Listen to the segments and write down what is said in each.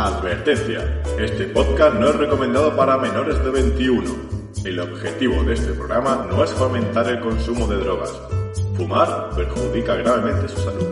Advertencia. Este podcast no es recomendado para menores de 21. El objetivo de este programa no es fomentar el consumo de drogas. Fumar perjudica gravemente su salud.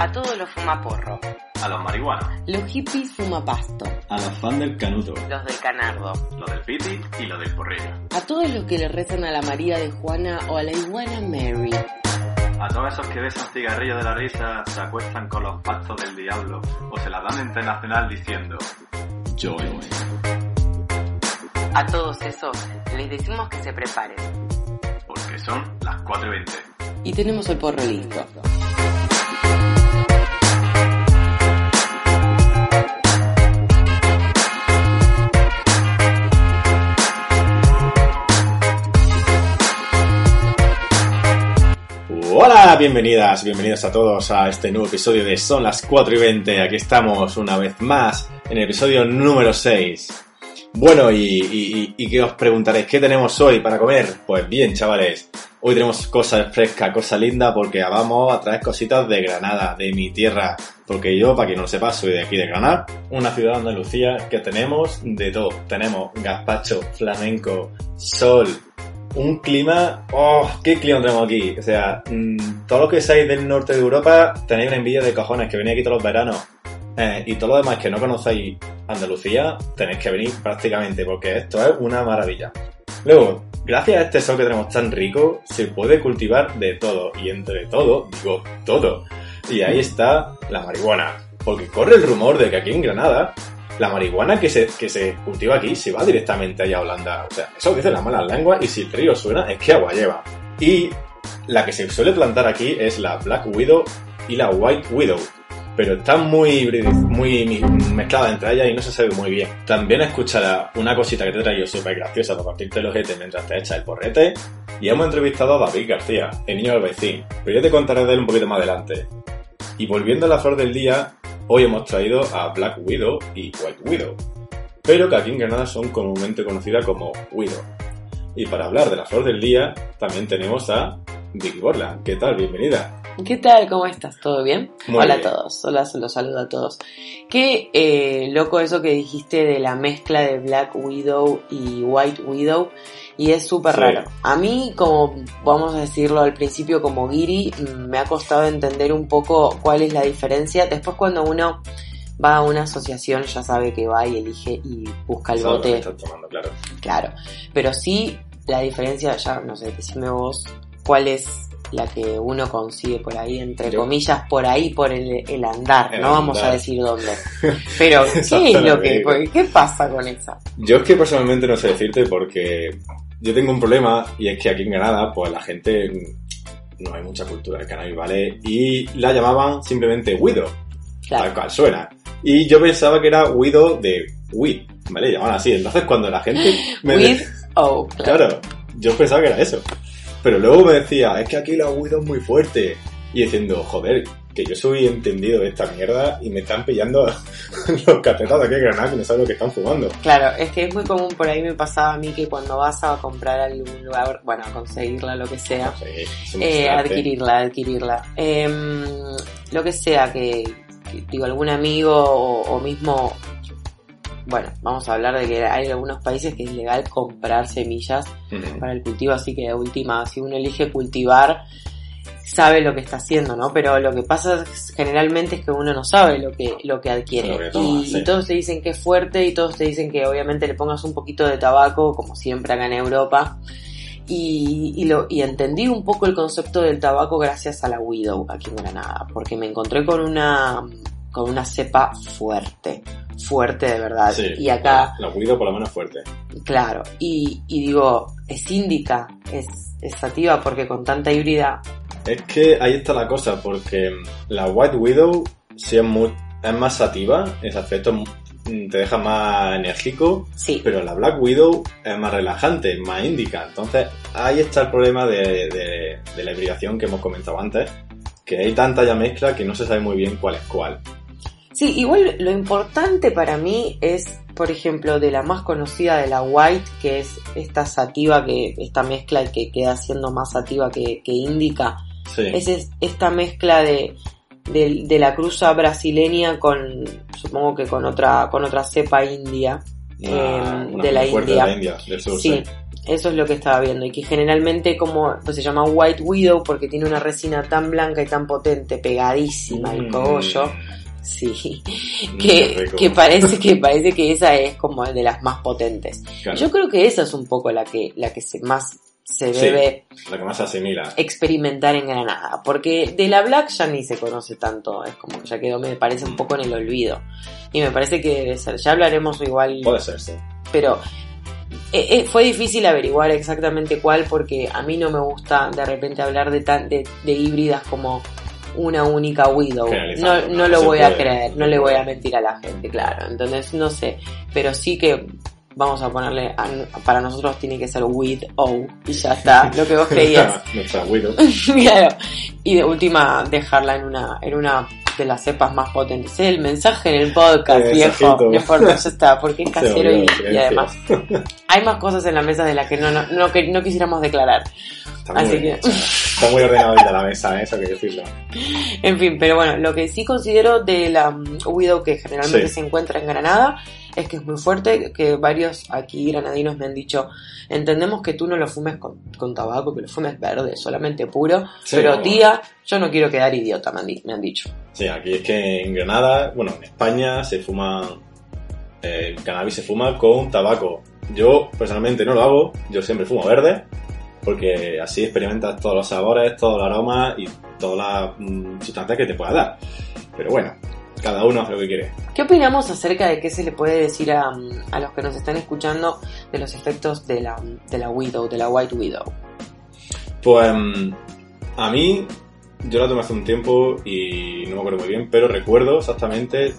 A todos los fumaporro. A los marihuanos, Los hippies fumapasto. A los fans del canuto, Los del canardo. los del piti y los del porrillo. A todos los que le rezan a la María de Juana o a la iguana Mary. A todos esos que besan cigarrillos de la risa, se acuestan con los pactos del diablo o se la dan internacional diciendo Yo A todos esos les decimos que se preparen. porque son las 4 y 20. Y tenemos el porro listo. Hola, bienvenidas, bienvenidos a todos a este nuevo episodio de Son las 4 y 20. Aquí estamos una vez más en el episodio número 6. Bueno, y, y, que os preguntaréis, ¿qué tenemos hoy para comer? Pues bien, chavales, hoy tenemos cosas frescas, cosas lindas, porque vamos a traer cositas de Granada, de mi tierra. Porque yo, para quien no lo sepa, soy de aquí de Granada, una ciudad de Andalucía que tenemos de todo. Tenemos gazpacho, flamenco, sol, un clima. ¡Oh! ¿Qué clima tenemos aquí? O sea, mm, todos los que seáis del norte de Europa tenéis una envidia de cojones que venís aquí todos los veranos. Eh, y todo lo demás que no conocéis Andalucía, tenéis que venir prácticamente porque esto es una maravilla. Luego, gracias a este sol que tenemos tan rico, se puede cultivar de todo. Y entre todo, digo todo. Y ahí está la marihuana. Porque corre el rumor de que aquí en Granada la marihuana que se, que se cultiva aquí se va directamente allá a Holanda. O sea, eso dicen las malas lenguas y si el río suena es que agua lleva. Y la que se suele plantar aquí es la Black Widow y la White Widow. Pero están muy, muy mezcladas entre ellas y no se sabe muy bien. También escuchará una cosita que te he traído súper graciosa para partirte el ojete mientras te echas el porrete. Y hemos entrevistado a David García, el niño del vecino. Pero yo te contaré de él un poquito más adelante. Y volviendo a la flor del día, hoy hemos traído a Black Widow y White Widow, pero que aquí en Granada son comúnmente conocidas como Widow. Y para hablar de la flor del día, también tenemos a Vicky Borland. ¿Qué tal? Bienvenida. ¿Qué tal? ¿Cómo estás? ¿Todo bien? Muy Hola bien. a todos. Hola, se los saludo a todos. Qué eh, loco eso que dijiste de la mezcla de Black Widow y White Widow. Y es súper Sí. raro. A mí, como vamos a decirlo al principio, como Giri, mm, me ha costado entender un poco cuál es la diferencia. Después cuando uno va a una asociación ya sabe que va y elige y busca el bote. tomando, claro. Claro, pero sí la diferencia, ya no sé, decime vos cuál es la que uno consigue por ahí, entre Yo- comillas, por ahí, por el, el andar, El no vamos a andar. decir dónde. Pero, ¿qué es lo que, qué pasa con esa? Yo es que personalmente no sé decirte porque yo tengo un problema y es que aquí en Granada, pues la gente no hay mucha cultura del cannabis, ¿vale? Y la llamaban simplemente Widow. tal Claro, cual suena. Y yo pensaba que era Widow de Weed, ¿vale? Llamaban así. Entonces cuando la gente me with, oh, claro. Claro, yo pensaba que era eso. Pero luego me decía, es que aquí la Widow es muy fuerte. Y diciendo, joder, que yo soy entendido de esta mierda y me están pillando los catetas de aquí de Granada que no saben lo que están fumando. Claro, es que es muy común, por ahí me pasaba a mí que cuando vas a comprar algún lugar, bueno, a conseguirla, lo que sea, Sí, Eh, adquirirla, adquirirla. Em, lo que sea que, que, digo, algún amigo o, o mismo, bueno, vamos a hablar de que hay algunos países que es legal comprar semillas para el cultivo, así que de última, si uno elige cultivar, sabe lo que está haciendo, ¿no? Pero lo que pasa es- generalmente es que uno no sabe lo que, lo que adquiere. Lo que toma, y, sí. y todos te dicen que es fuerte y todos te dicen que obviamente le pongas un poquito de tabaco, como siempre acá en Europa. Y, y, lo, y entendí un poco el concepto del tabaco gracias a la Widow aquí en Granada, porque me encontré con una, con una cepa fuerte, fuerte de verdad. Sí, y acá, La Widow por lo menos fuerte. claro, y, y digo, es índica, es, es sativa porque con tanta híbrida, Es que ahí está la cosa, porque la White Widow sí es, muy, es más sativa, en ese aspecto te deja más enérgico, sí, pero la Black Widow es más relajante, más índica. Entonces ahí está el problema de, de- de la hibridación que hemos comentado antes, que hay tanta ya mezcla que no se sabe muy bien cuál es cuál. Sí, igual lo importante para mí es por ejemplo, de la más conocida de la White, que es esta sativa, que esta mezcla que queda siendo más sativa que, que indica, Sí. es es- esta mezcla de, de, de la cruza brasileña con, supongo que con otra, con otra cepa india, Una- eh, de la India. de la India, del sur, Sí, eso es lo que estaba viendo. Y que generalmente como pues se llama White Widow porque tiene una resina tan blanca y tan potente, pegadísima al Mm. cogollo. Sí, que, que parece que parece que esa es como de las más potentes. Claro, Yo creo que esa es un poco la que la que se más se Sí. debe la que más se asimila. experimentar en Granada, porque de la Black ya ni se conoce tanto, es como que ya quedó, me parece un poco en el olvido. Y me parece que debe ser, ya hablaremos igual Puede ser, sí. pero eh, eh, fue difícil averiguar exactamente cuál porque a mí no me gusta de repente hablar de, tan, de, de híbridas como una única Widow. No, no lo voy a creer, no le voy a mentir a la gente, claro. Entonces, no sé, pero sí que vamos a ponerle, a- para nosotros tiene que ser with O y ya está, lo que vos creías. Nuestra Widow. claro. Y de última, dejarla en una, en una de las cepas más potentes. El mensaje en el podcast, viejo. mensajito. No ya está, porque es Se casero y, además hay más cosas en la mesa de las que no, no, no, que no quisiéramos declarar. Está muy Así bien. que, Está muy ordenadita la mesa, ¿eh? eso hay que decirlo. en fin, pero bueno, lo que sí considero de la mm, Widow que generalmente Sí. se encuentra en Granada es que es muy fuerte, que varios aquí granadinos me han dicho, entendemos que tú no lo fumes con, con tabaco, que lo fumes verde, solamente puro, Sí, pero tía, yo no quiero quedar idiota, me han, me han dicho. Sí, aquí es que en Granada, bueno, en España se fuma, eh, el cannabis se fuma con tabaco. Yo personalmente no lo hago, yo siempre fumo verde, porque así experimentas todos los sabores, todos los aromas y todas las mm, sustancias que te pueda dar. Pero bueno, cada uno hace lo que quiere. ¿Qué opinamos acerca de qué se le puede decir a, a los que nos están escuchando de los efectos de la, de la Widow, de la White Widow? Pues mm, a mí, yo la tomé hace un tiempo y no me acuerdo muy bien, pero recuerdo exactamente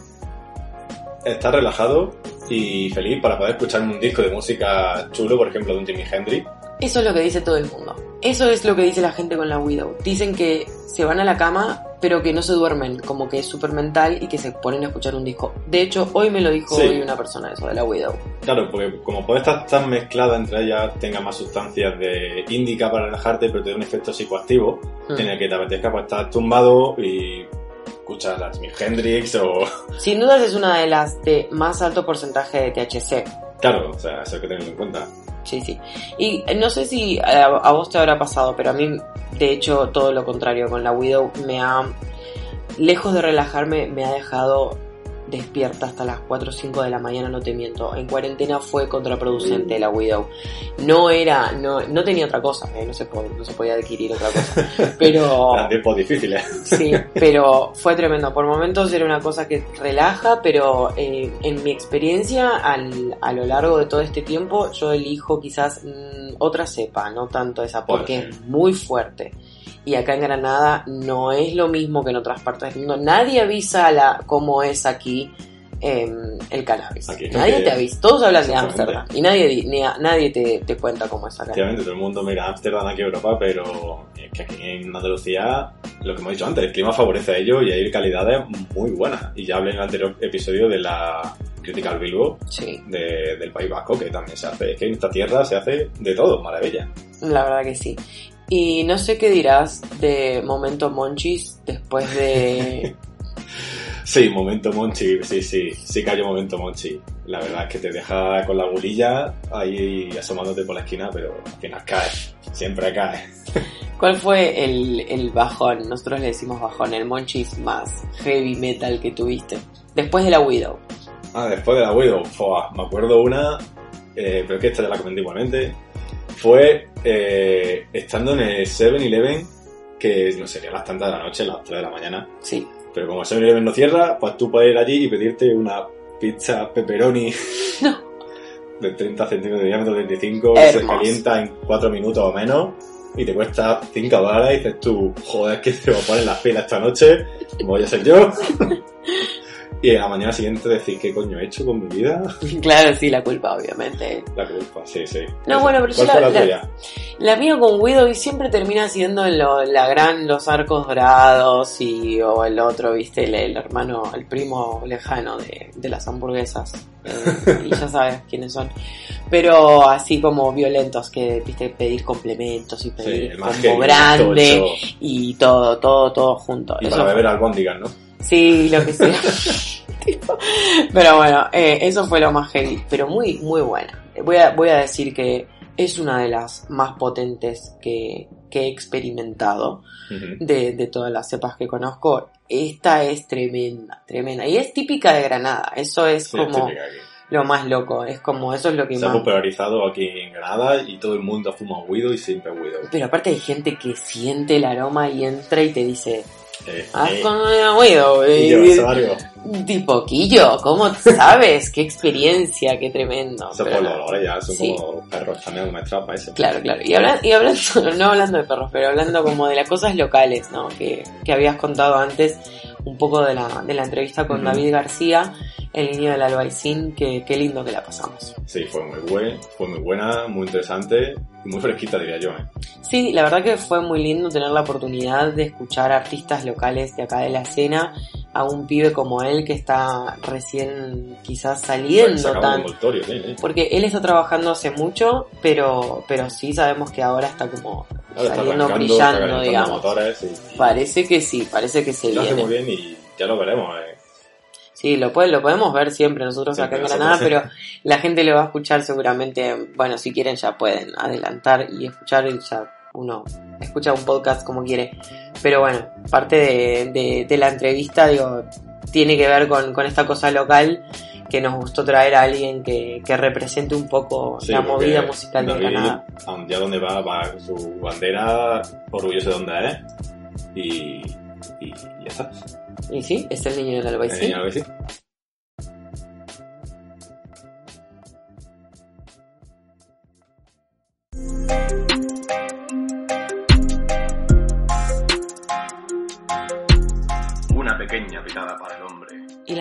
estar relajado y feliz para poder escuchar un disco de música chulo, por ejemplo, de un Jimi Hendrix. Eso es lo que dice todo el mundo. Eso es lo que dice la gente con la Widow. Dicen que se van a la cama, pero que no se duermen, como que es súper mental y que se ponen a escuchar un disco. De hecho, hoy me lo dijo Sí. hoy una persona eso de la Widow. Claro, porque como puede estar tan mezclada entre ellas, tenga más sustancias de índica para relajarte, pero te da un efecto psicoactivo Mm. en el que te apetezca pues, estar tumbado y escuchar a Jimi Hendrix o... Sin dudas es una de las de más alto porcentaje de THC. Claro, o sea, eso hay que tenerlo en cuenta. Sí, sí. Y eh, no sé si a, a vos te habrá pasado, pero a mí, de hecho, todo lo contrario. Con la Widow me ha, lejos de relajarme, me ha dejado despierta hasta las 4 o 5 de la mañana, no te miento. En cuarentena fue contraproducente la Widow. No era, no, no tenía otra cosa, eh, no, se, po- no se podía adquirir otra cosa. Pero... Eran tiempos difíciles. Sí, pero fue tremendo. Por momentos era una cosa que relaja, pero eh, en mi experiencia al, a lo largo de todo este tiempo yo elijo quizás mm, otra cepa, no tanto esa, porque es muy fuerte. Y acá en Granada no es lo mismo que en otras partes del mundo. Nadie avisa la, cómo es aquí em, el cannabis. Aquí nadie te avisa. Todos hablan de. Ámsterdam y nadie, di- ni a- nadie te, te cuenta cómo es acá. Efectivamente, todo el mundo mira a Ámsterdam aquí a Europa, pero es que aquí en Andalucía, lo que hemos dicho antes, el clima favorece a ello y hay calidades muy buenas. Y ya hablé en el anterior episodio de la crítica al Bilbo Sí, de- del País Vasco, que también se hace. Es que en esta tierra se hace de todo, maravilla. La verdad que sí. Y no sé qué dirás de Momento Monchis después de... Sí, momento Monchi, sí, sí, sí cayó momento Monchi. La verdad es que te deja con la gurilla ahí asomándote por la esquina, pero al final cae, siempre cae. ¿Cuál fue el, el bajón? Nosotros le decimos bajón, el Monchis más heavy metal que tuviste. Después de la Widow. Ah, después de la Widow, fua, me acuerdo una, eh, pero es que esta ya la comenté igualmente. Fue eh, estando en el 7-Eleven, que no sería las tantas de la noche, las 3 de la mañana. Sí. Pero como el 7-Eleven no cierra, pues tú puedes ir allí y pedirte una pizza pepperoni No. de 30 centímetros de diámetro, 35, que se calienta en 4 minutos o menos. Y te cuesta 5 dólares y dices tú, joder, que se me ponen las pilas esta noche, voy a ser yo. y a la mañana siguiente decir, ¿qué coño he hecho con mi vida? Claro, sí, la culpa, obviamente. La culpa, sí, sí. No, bueno, pero ¿Cuál yo la- la, la- tuya? La mía con Widow siempre termina siendo en lo- la gran, los arcos dorados y o el otro, viste, el, el hermano, el primo lejano de, de las hamburguesas. Eh, y ya sabes quiénes son. Pero así como violentos, que viste, pedir complementos y Sí, pedir combo heavy, grande y todo, todo, todo junto. Y Eso para beber albóndigas, ¿no? Sí, lo que sea. Tipo, Pero bueno, eh, eso fue lo más heavy, pero muy, muy buena. Voy a, voy a decir que es una de las más potentes que, que he experimentado Ujú. de, de todas las cepas que conozco. Esta es tremenda, tremenda. Y es típica de Granada. Eso es Sí, es como aquí. lo más loco. Es como, eso es lo que Se ha más... popularizado aquí en Granada y todo el mundo fuma Widow y siempre Widow. Pero aparte hay gente que siente el aroma y entra y te dice, Eh, haz eh, con una Widow. y Tipo, Quillo, ¿cómo sabes? qué experiencia, qué tremendo. Eso por los olores ya, son Sí. como perros también, una trapa eso. Claro, claro. Y, habla- y hablando, no hablando de perros, pero hablando como de las cosas locales, ¿no? Que, que habías contado antes, un poco de la, de la entrevista con Ujú. David García, el niño del albaicín, que qué lindo que la pasamos. Sí, fue muy buena, fue muy buena, muy interesante y muy fresquita diría yo, ¿eh? Sí, la verdad que fue muy lindo tener la oportunidad de escuchar artistas locales de acá de la escena, a un pibe como él que está recién quizás saliendo tan, ¿eh? Porque él está trabajando hace mucho, pero, pero sí sabemos que ahora está como Ahora saliendo está brillando, digamos. motores y Parece que sí, parece que se lo hace viene. muy bien y ya lo veremos, ¿eh? Sí, lo, puede- lo podemos ver siempre nosotros Siempre acá en Granada, pero la gente lo va a escuchar seguramente, bueno, si quieren ya pueden adelantar y escuchar y ya uno escucha un podcast como quiere. Pero bueno, parte de, de- de la entrevista, digo, tiene que ver con, con esta cosa local que nos gustó traer a alguien que, que represente un poco Sí, la movida musical de David, Granada. a- Ya donde va, va con su bandera, orgulloso de donde es y, y ya está. Y sí, es el niño del albaicín. Eh, a ver si-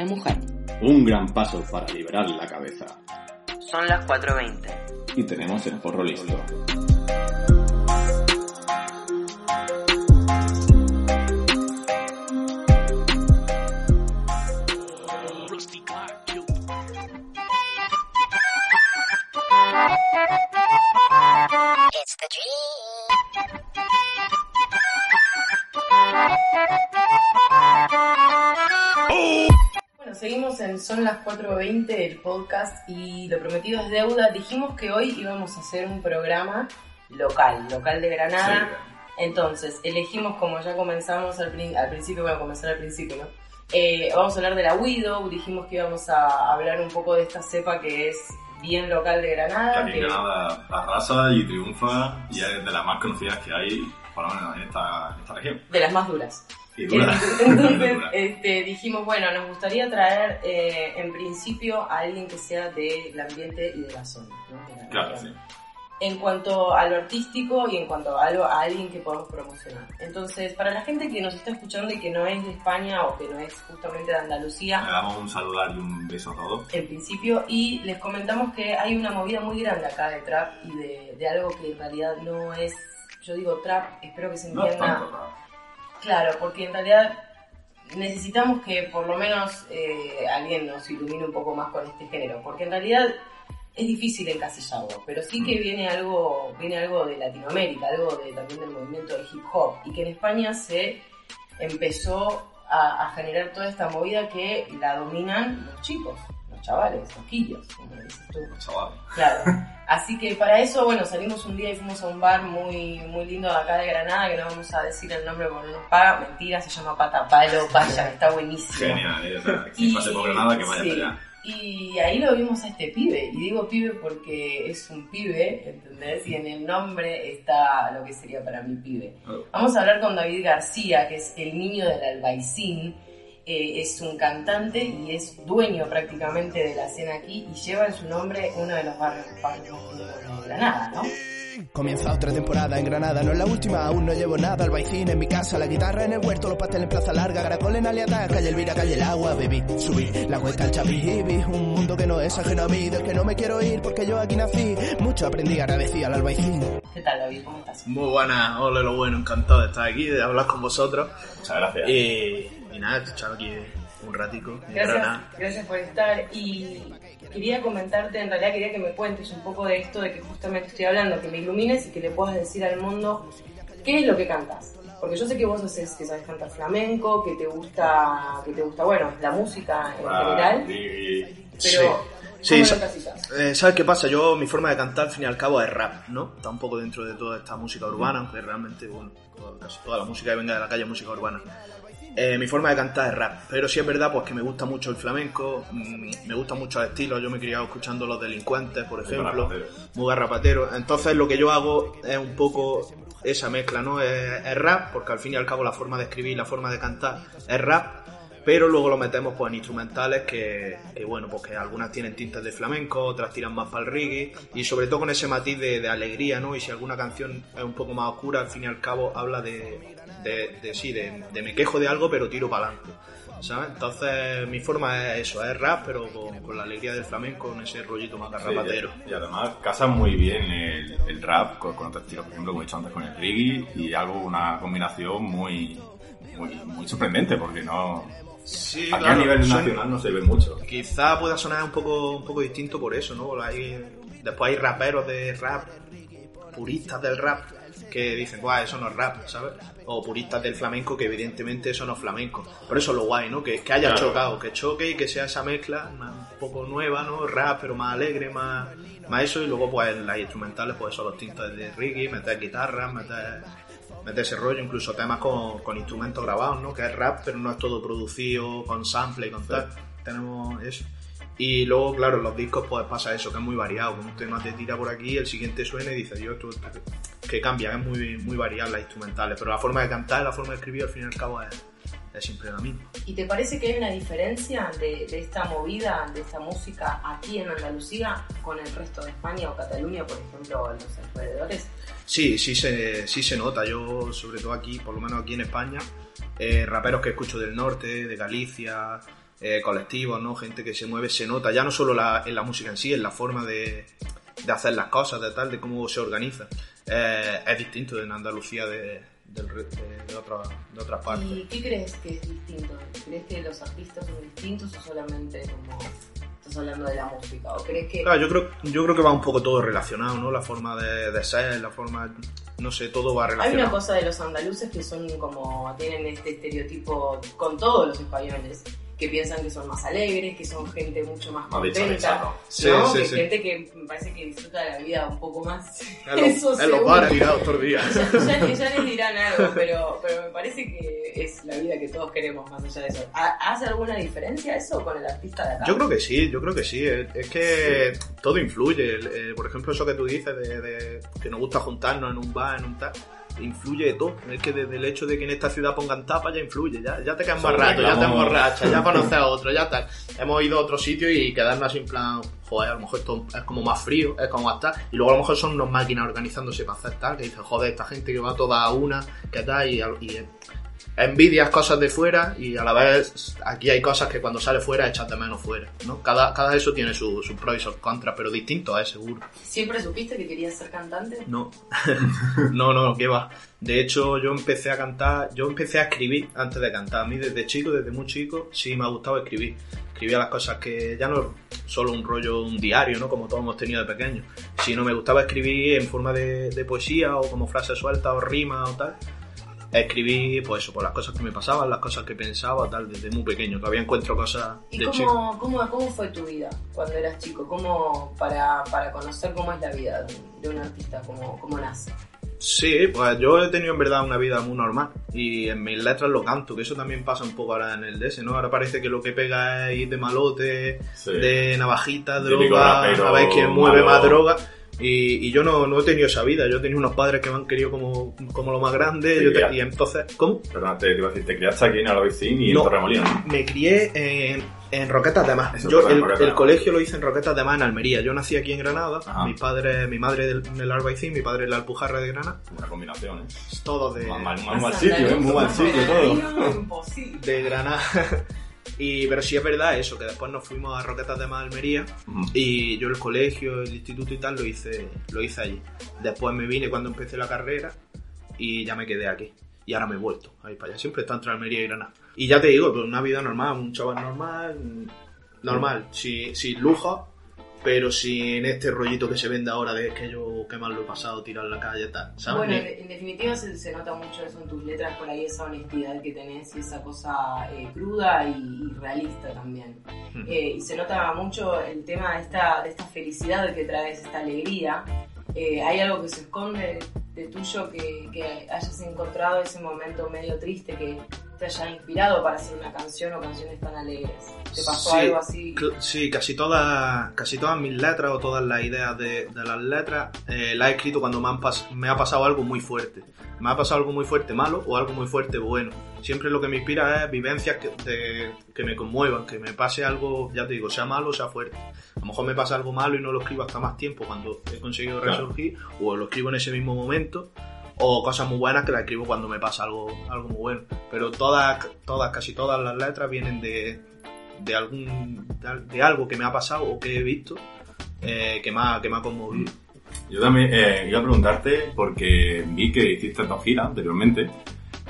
la mujer. Un gran paso para liberar la cabeza. Son las 4.20. Y tenemos el porro listo. 4.20 el podcast y lo prometido es deuda. Dijimos que hoy íbamos a hacer un programa local, local de Granada. Entonces, elegimos como ya comenzamos al, al principio, a comenzar al principio, ¿no? Eh, vamos a hablar de la Widow, dijimos que íbamos a hablar un poco de esta cepa que es bien local de Granada. Que- en Granada arrasa y triunfa y es de las más conocidas que hay, por lo menos en esta, en esta región. de las más duras. Entonces, este, dijimos, bueno, nos gustaría traer eh, en principio a alguien que sea del ambiente y de la zona. ¿no? De la Claro, sí. En cuanto a lo artístico y en cuanto a, algo, a alguien que podamos promocionar. Entonces, para la gente que nos está escuchando y que no es de España o que no es justamente de Le Andalucía, damos un saludar y un beso a todos. en principio, y les comentamos que hay una movida muy grande acá de trap y de, de algo que en realidad no es, yo digo trap, espero que se No es entienda. tanto. Claro, porque en realidad necesitamos que por lo menos eh, alguien nos ilumine un poco más con este género, porque en realidad es difícil encasillarlo, pero sí que viene algo, viene algo de Latinoamérica, algo de, también del movimiento del hip hop, y que en España se empezó a, a generar toda esta movida que la dominan los chicos, chavales, los quillos, como dices tú. Chaval. Claro. Así que para eso, bueno, salimos un día y fuimos a un bar muy, muy lindo de acá de Granada, que no vamos a decir el nombre porque no nos paga. Mentira, se llama Patapalo, vayan, está buenísimo. Genial, ¿eh? O sea, quien pase por Granada que vaya sí. para allá. Y ahí lo vimos a este pibe, y digo pibe porque es un pibe, ¿entendés? Y en el nombre está lo que sería para mí pibe. Oh. Vamos a hablar con David García, que es el niño del albaicín. Eh, es un cantante y es dueño prácticamente de la escena aquí y lleva en su nombre uno de los barrios, lindos de Granada, ¿no? Comienza otra temporada en Granada, no es la última, aún no llevo nada. El baicín en mi casa, la guitarra en el huerto, los pasteles en plaza larga, caracol en aliadas, calle Elvira, calle el agua, baby. Subí la cuesta al Chapijibi, un mundo que no es ajeno a mí, del que no me quiero ir porque yo aquí nací. Mucho aprendí, agradecía al albaicín. ¿Qué tal, David? ¿Cómo estás? Muy buenas, hola lo bueno, encantado de estar aquí, de hablar con vosotros. Muchas gracias. Y, y nada, he estado aquí un ratico. Gracias, gracias por estar y quería comentarte, en realidad quería que me cuentes un poco de esto de que justamente estoy hablando, que me ilumines y que le puedas decir al mundo qué es lo que cantas. Porque yo sé que vos haces, que sabes cantar flamenco, que te gusta, que te gusta, bueno, la música en Ah, general, y- pero Sí. Eh, ¿Sabes qué pasa? Yo, mi forma de cantar, al fin y al cabo, es rap, ¿no? Está un poco dentro de toda esta música urbana, aunque realmente, bueno, casi toda la música que venga de la calle es música urbana. Eh, mi forma de cantar es rap, pero sí es verdad pues que me gusta mucho el flamenco, mm, me gustan muchos estilos, yo me he criado escuchando Los Delincuentes, por ejemplo, muy garrapatero. Entonces lo que yo hago es un poco esa mezcla, ¿no? Es, es rap, porque al fin y al cabo la forma de escribir, la forma de cantar es rap, pero luego lo metemos pues en instrumentales que, que, bueno, pues que algunas tienen tintas de flamenco, otras tiran más para el reggae, y sobre todo con ese matiz de, de alegría, ¿no? Y si alguna canción es un poco más oscura, al fin y al cabo habla de, de, de sí, de, de me quejo de algo, pero tiro para adelante. ¿Sabes? Entonces mi forma es eso, es rap, pero con, con la alegría del flamenco, con ese rollito más sí, y además casa muy bien el, el rap con, con otros estilos, por ejemplo, como he dicho antes, con el reggae y algo, una combinación muy, muy, muy sorprendente porque no. Sí, Aquí claro, a nivel son- nacional no se ve mucho. Quizá pueda sonar un poco, un poco distinto por eso, ¿no? Hay, después hay raperos de rap, puristas del rap, que dicen, guau, eso no es rap, ¿sabes? O puristas del flamenco, que evidentemente eso no es flamenco. Por eso es lo guay, ¿no? Que, que haya Claro. chocado, que choque y que sea esa mezcla un poco nueva, ¿no? Rap, pero más alegre, más, más eso. Y luego, pues, las instrumentales, pues, son los tintos de reggae, meter guitarras, meter, meter ese rollo, incluso temas con, con instrumentos grabados, ¿no? Que es rap, pero no es todo producido con sample y con tal. Tenemos eso. Y luego, claro, en los discos pues pasa eso, que es muy variado. Que un tema te tira por aquí, el siguiente suena y dices, yo, esto, esto- que cambia, es muy, muy variado las instrumentales. Pero la forma de cantar, la forma de escribir, al fin y al cabo, es, es siempre la misma. ¿Y te parece que hay una diferencia de, de esta movida, de esta música aquí en Andalucía con el resto de España o Cataluña, por ejemplo, en los alrededores? Sí, sí se, sí se nota. Yo, sobre todo aquí, por lo menos aquí en España, eh, raperos que escucho del norte, de Galicia, eh, colectivos, ¿no? Gente que se mueve, se nota. Ya no solo la- en la música en sí, en la forma de, de hacer las cosas, de tal, de cómo se organiza. Eh, es distinto en Andalucía de, de, de otras- de otras partes. ¿Y qué crees que es distinto? ¿Crees que los artistas son distintos o solamente como estás hablando de la música? ¿O crees que Claro, yo creo, yo creo que va un poco todo relacionado, ¿no? La forma de, de ser, la forma, no sé, todo va hay relacionado. una cosa de los andaluces que son como, tienen este estereotipo con todos los españoles? Que piensan que son más alegres, que son gente mucho más contenta. Sí, ¿no? sí, que sí. gente que me parece que disfruta de la vida un poco más. En los, seguro. bares tirados todo el día. Ya, ya- ya les dirán algo, pero, pero me parece que es la vida que todos queremos más allá de eso. ¿Ha- ¿Hace alguna diferencia eso con el artista de acá? Yo creo que sí, yo creo que sí. Es, que todo influye. Eh, por ejemplo, eso que tú dices de, de que nos gusta juntarnos en un bar, en un tal, influye de todo. Es que desde el hecho de que en esta ciudad pongan tapas ya influye. Ya, ya te quedas más rato, ya te emborrachas, ya conoces a otro, ya tal. Hemos ido a otro sitio y quedarnos así en plan, joder, a lo mejor esto es como más frío, es como más tal. Y luego a lo mejor son unas máquinas organizándose para hacer tal, que dices, joder, esta gente que va toda a una, que tal, y, y envidias cosas de fuera y a la vez aquí hay cosas que cuando sale fuera echas de menos fuera, ¿no? Cada, cada eso tiene sus su pros y sus contras, pero distinto es seguro. ¿Siempre supiste que querías ser cantante? No, no, no, qué va. De hecho, yo empecé a cantar, yo empecé a escribir antes de cantar. A mí desde chico, desde muy chico, sí me ha gustado escribir. Escribía las cosas que ya no solo un rollo, un diario, ¿no? Como todos hemos tenido de pequeños. Sino me gustaba escribir en forma de, de poesía o como frases sueltas o rimas o tal. Escribí, pues eso, por las cosas que me pasaban, las cosas que pensaba, tal, desde muy pequeño. Todavía encuentro cosas ¿Y de cómo, chico. cómo, cómo fue tu vida cuando eras chico? ¿Cómo, para, para conocer cómo es la vida de, de un artista, cómo, cómo nace? Sí, pues yo he tenido en verdad una vida muy normal y en mis letras lo canto, que eso también pasa un poco ahora en el DS, ¿no? Ahora parece que lo que pega es ir de malote, Sí. de navajita, droga, a ver quién mueve malo. más droga. Y, y yo no, no he tenido esa vida, yo he tenido unos padres que me han querido como, como lo más grande Sí, yo te- y entonces, ¿cómo? Perdón, te, te iba a decir, te criaste aquí en Albaicín y No. en Torremolinos. Me crié en, En Roquetas de Mar. Eso, Yo, el, Roquetas el colegio lo hice en Roquetas de Mar, en Almería. Yo nací aquí en Granada. Ajá. Mi padre, mi madre del, en el Albaicín, mi padre en la Alpujarra de Granada. Una combinación, ¿eh? Todo de, Mal, mal, mal, mal sitio, ¿eh? Muy mal sitio todo. De Granada. Y, pero sí es verdad eso, que después nos fuimos a Roquetas de Mar, Almería. Mm. Y yo el colegio, el instituto y tal lo hice, lo hice allí. Después me vine cuando empecé la carrera y ya me quedé aquí. Y ahora me he vuelto ahí para allá. Siempre está entre Almería y Granada. Y ya te digo, pues una vida normal, un chaval normal, mm, normal, sin, sin lujo, pero sin este rollito que se vende ahora de que yo qué mal lo he pasado, tirar la calle tal. ¿sabes? Bueno, en, definitiva se, se nota mucho eso en tus letras, por ahí esa honestidad que tenés y esa cosa eh, cruda y, y realista también. Ujú. Eh, y se nota mucho el tema de esta, de esta felicidad que traes, esta alegría. Eh, ¿Hay algo que se esconde de tuyo que, que hayas encontrado ese momento medio triste que te haya inspirado para hacer una canción o canciones tan alegres? ¿Te pasó Sí, algo así? Sí, casi todas, casi todas mis letras o todas las ideas de, de las letras eh, las he escrito cuando me, han pas- me ha pasado algo muy fuerte. Me ha pasado algo muy fuerte malo o algo muy fuerte bueno. Siempre lo que me inspira es vivencias que, de- que me conmuevan, que me pase algo, ya te digo, sea malo o sea fuerte. A lo mejor me pasa algo malo y no lo escribo hasta más tiempo cuando he conseguido Claro. resurgir o lo escribo en ese mismo momento o cosas muy buenas que las escribo cuando me pasa algo, algo muy bueno. Pero todas, todas, casi todas las letras vienen de, de algún de al- de algo que me ha pasado o que he visto eh, que, me ha, que me ha conmovido. Yo también eh, iba a preguntarte porque vi que hiciste dos giras anteriormente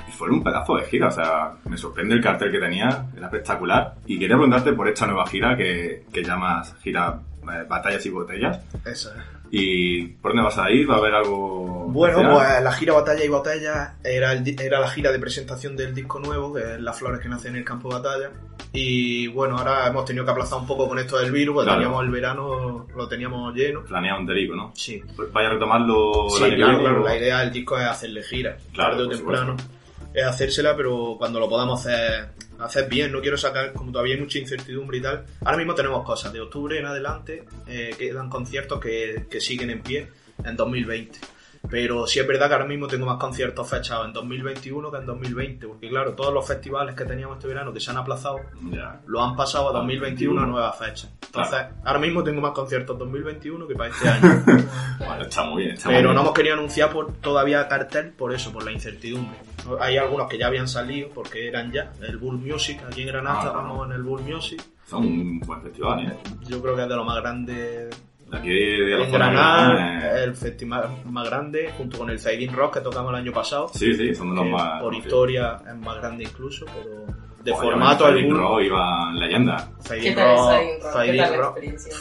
y fueron un pedazo de gira, o sea, me sorprende el cartel que tenía, era espectacular. Y quería preguntarte por esta nueva gira que, que llamas gira eh, Batallas y Botellas. Eso es. ¿Y por dónde vas a ir? ¿Va a haber algo...? Bueno, especial? pues la gira Batalla y Botella era, el era la gira de presentación del disco nuevo, que es Las Flores que nacen en el campo de batalla. Y bueno, ahora hemos tenido que aplazar un poco con esto del virus, porque Claro. teníamos el verano, lo teníamos lleno. Planea un derico, ¿no? Sí. Pues vaya a retomarlo Sí, el año que claro, viene, claro, o- la idea del disco es hacerle gira, Claro, tarde o temprano. Es hacérsela, pero cuando lo podamos hacer, bien, no quiero sacar, como todavía hay mucha incertidumbre y tal. Ahora mismo tenemos cosas, de octubre en adelante eh, quedan conciertos que, que siguen en pie en 2020. Pero sí es verdad que ahora mismo tengo más conciertos fechados en 2021 que en 2020, porque claro, todos los festivales que teníamos este verano que se han aplazado Ya. lo han pasado a Ah, 2021 a 21. nuevas fechas. Entonces, Claro. ahora mismo tengo más conciertos en 2021 que para este año. Bueno, está muy bien, está muy Pero bien. no hemos querido anunciar por, todavía cartel por eso, por la incertidumbre. Hay algunos que ya habían salido porque eran ya. El Bull Music, aquí en Granada Ah. estábamos en el Bull Music. Son un buen festival, ¿eh? Yo creo que es de lo más grande De aquí de, de la en zona Granada, el festival más grande, junto con el Zaidin Rock que tocamos el año pasado. Sí, sí, son de los más... por historia es más grande incluso, pero de formato Bull. Rock iba en leyenda. ¿Qué Zaidin Rock, Zaidin Rock?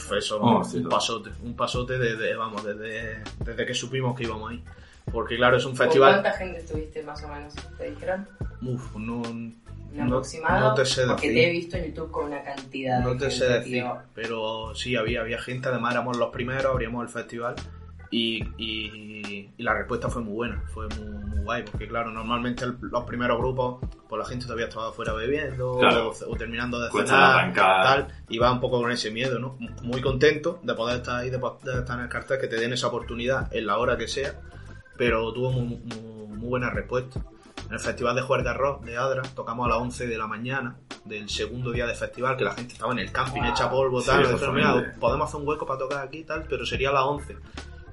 Fue eso, Oh, sí, un pasote, un pasote desde, vamos, desde, desde que supimos que íbamos ahí. Porque claro, es un ¿Con festival... cuánta gente estuviste más o menos? ¿Te dijeron? Uf, no, ¿Un no, aproximado? no te sé Porque decir. te he visto en YouTube con una cantidad No de te sé decir, tío. pero sí, había, había gente, además éramos los primeros, abríamos el festival y, y- y la respuesta fue muy buena, fue muy, muy guay, porque claro, normalmente el- los primeros grupos, pues la gente todavía estaba afuera bebiendo Claro. o, o terminando de Cuesta cenar, tal, y va un poco con ese miedo, ¿no? Muy contento de poder estar ahí, de poder estar en el cartel, que te den esa oportunidad en la hora que sea, pero tuvo muy, muy- muy buena respuesta. En el Festival de Juerga Rock de Adra tocamos a las 11 de la mañana del segundo día de festival, que la gente estaba en el camping, Wow. hecha polvo, Sí, tal. nos dijeron, mira, podemos hacer un hueco para tocar aquí, tal, pero sería a las 11.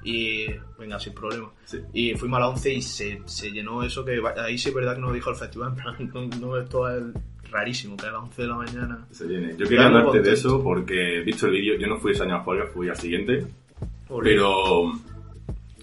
Y venga, sin problema. Sí. Y fuimos a las 11 y se, se llenó eso, que ahí sí es verdad que nos dijo el festival, en plan, no, no, esto es rarísimo, que a las 11 de la mañana. Se viene. Yo quería hablarte de eso porque visto el vídeo, yo no fui ese año a Folga, fui al siguiente, pero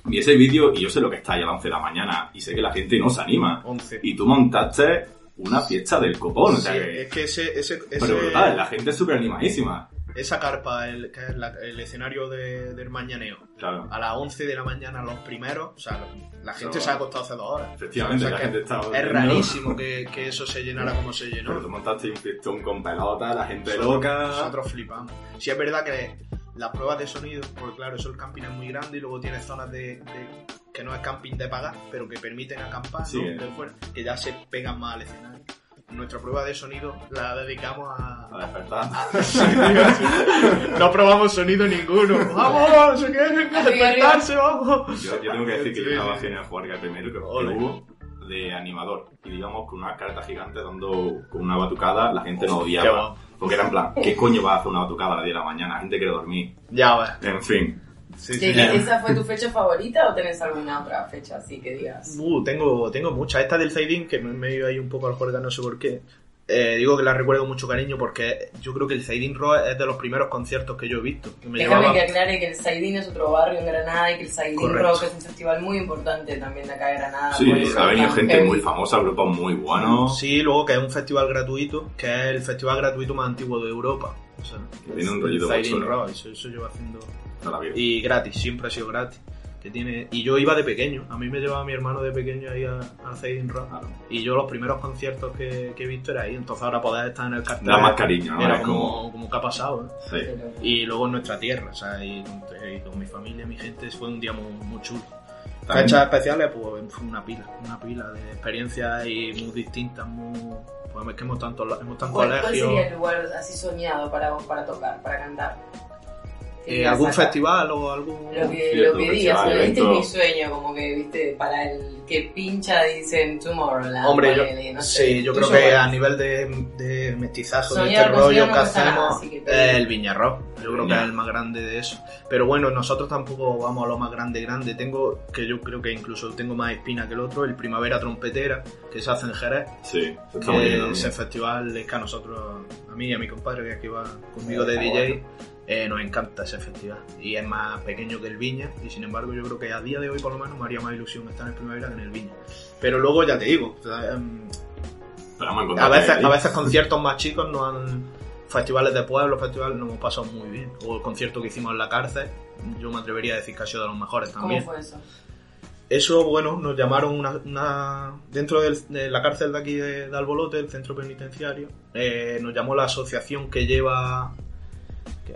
vi ese vídeo y yo sé lo que está ahí a las 11 de la mañana y sé que la gente no se anima. 11. Y tú montaste una fiesta del copón, o sea Sí, que- es que ese, ese, Pero ese- brutal, la gente es súper animadísima. esa carpa, el, que es la- el escenario de, del mañaneo, Claro. a las 11 de la mañana los primeros, o sea, la gente No. se ha acostado hace dos horas. Efectivamente, O sea, la gente está... Es rarísimo que, que eso se llenara como se Pero tú llenó. montaste un fiestón con pelota, la gente Nosotros- loca... Nosotros flipamos. Sí es verdad que las pruebas de sonido, porque claro, eso el camping es muy grande y luego tiene zonas de, de- que no es camping de pagar, pero que permiten acampar Sí, ¿no? eh. de fuera, que ya se pegan más al escenario. Nuestra prueba de sonido la dedicamos a, A despertar. no probamos sonido ninguno. ¡Vamos! ¡Se quieren despertarse! ¡Vamos! Yo, yo tengo que decir que Sí, yo estaba sí. haciendo el jugar primero que, hubo de animador. Y digamos con una carta gigante dando con una batucada, la gente nos Qué odiaba. Porque era en plan, ¿qué coño va a hacer una batucada a las 10 de la mañana? La gente quiere dormir. Ya ves. En fin. Sí, ¿Que- sí. que ¿Esa fue tu fecha favorita o tenés alguna otra fecha así que digas? Uh, tengo, tengo muchas. Esta del Zaidin, que me, me he ido ahí un poco al juerga, no sé por qué. Eh, digo que la recuerdo con mucho cariño porque yo creo que el Zaidin Rock es de los primeros conciertos que yo he visto. Que me Déjame llevaba- que aclare que el Saidín es otro barrio en Granada y que el Saidín Correcto. Rock es un festival muy importante también de acá de Granada. Sí, ha venido gente muy famosa, grupos muy buenos. Sí, luego que es un festival gratuito, que es el festival gratuito más antiguo de Europa. O sea, Que tiene un rollito. Rock, eso, eso lleva haciendo... Vida. Y gratis, siempre ha sido gratis. Que tiene... Y yo iba de pequeño, a mí me llevaba mi hermano de pequeño ahí a- al Zaidin Rock. Claro. Y yo los primeros conciertos que, que he visto era ahí, entonces ahora poder estar en el cartel... Da más cariño, como, como- como que ha pasado, ¿eh? Sí. Y luego en nuestra tierra, o sea, y, y con mi familia, mi gente, fue un día muy, muy chulo. También- Fechas especiales, pues fue una pila, una pila de experiencias y muy distintas, muy... Pues es que hemos tanto, hemos tan ¿Cuál, cuál colegios... sería el lugar así soñado para tocar, para cantar? Eh, ¿Algún festival o algún...? Lo que, Sí, lo que digas, festival, este es mi sueño, como que, viste, para el que pincha dicen Tomorrowland. Hombre, yo, ponele, no sé. sí, yo creo que a nivel de, de mestizazo de este rollo que nada, hacemos así que- es el Viñarro. Yo creo que es el más grande de eso. Pero bueno, nosotros tampoco vamos a lo más grande, grande. Tengo, que yo creo que incluso tengo más espina que el otro, el Primavera Trompetera, que se hace en Jerez. Sí, eso está muy que bien. ese festival es que a nosotros, a mí y a mi compadre que aquí va conmigo de DJ, eh, nos encanta ese festival. Y es más pequeño que el Viña, y sin embargo yo creo que a día de hoy por lo menos me haría más ilusión estar en el Primavera que en el Viña. Pero luego ya te digo, em, a veces, a veces conciertos más chicos no han festivales de pueblo, festivales nos hemos pasado muy bien. O el concierto que hicimos en la cárcel, yo me atrevería a decir que ha sido de los mejores ¿Cómo también. fue eso? Eso, bueno, nos llamaron una, una- dentro del- de la cárcel de aquí de, de Albolote, el centro penitenciario, eh, nos llamó la asociación que lleva...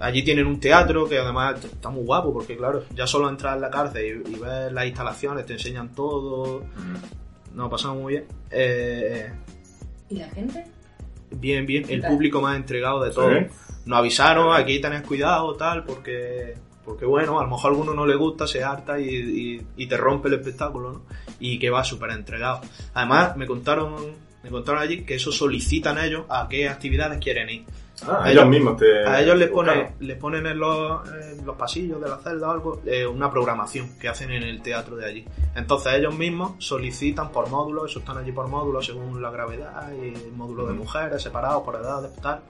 allí tienen un teatro que además está muy guapo porque claro, ya solo entrar en la cárcel y, y ver las instalaciones, te enseñan todo, nos pasamos muy bien. Eh, ¿Y la gente? bien, bien, el público más entregado de todo. ¿Sí? Nos avisaron, aquí tenés cuidado, tal, porque, porque bueno, a lo mejor a alguno no le gusta, se harta y, y- y te rompe el espectáculo, ¿no? Y que va súper entregado. Además, me contaron, me contaron allí que eso solicitan ellos a qué actividades quieren ir. Ah, A ellos ellos- mismos te. A ellos les ponen, les ponen en los, en los pasillos de la celda o algo eh, una programación que hacen en el teatro de allí. Entonces ellos mismos solicitan por módulos, eso están allí por módulos según la gravedad y módulos de mujeres separados por edades, tal.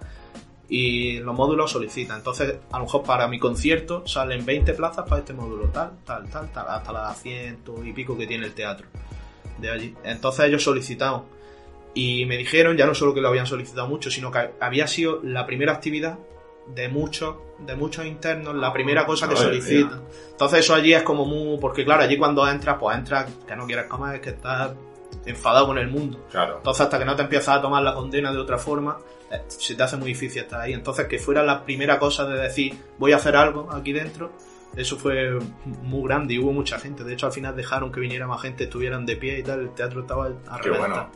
Y los módulos solicitan. Entonces, a lo mejor para mi concierto salen 20 plazas para este módulo, tal, tal, tal, tal, hasta las ciento y pico que tiene el teatro de allí. Entonces ellos solicitaron y me dijeron, ya no solo que lo habían solicitado mucho, sino que había sido la primera actividad de muchos, de muchos internos, la primera cosa que solicitan. Entonces eso allí es como muy, porque claro, allí cuando entras, pues entras que no quieres comer, que estás enfadado con el mundo. Claro. Entonces hasta que no te empiezas a tomar la condena de otra forma, eh, se te hace muy difícil estar ahí. Entonces que fuera la primera cosa de decir, voy a hacer algo aquí dentro, eso fue muy grande y hubo mucha gente. De hecho al final dejaron que viniera más gente, estuvieran de pie y tal, el teatro estaba a Qué reventar. bueno.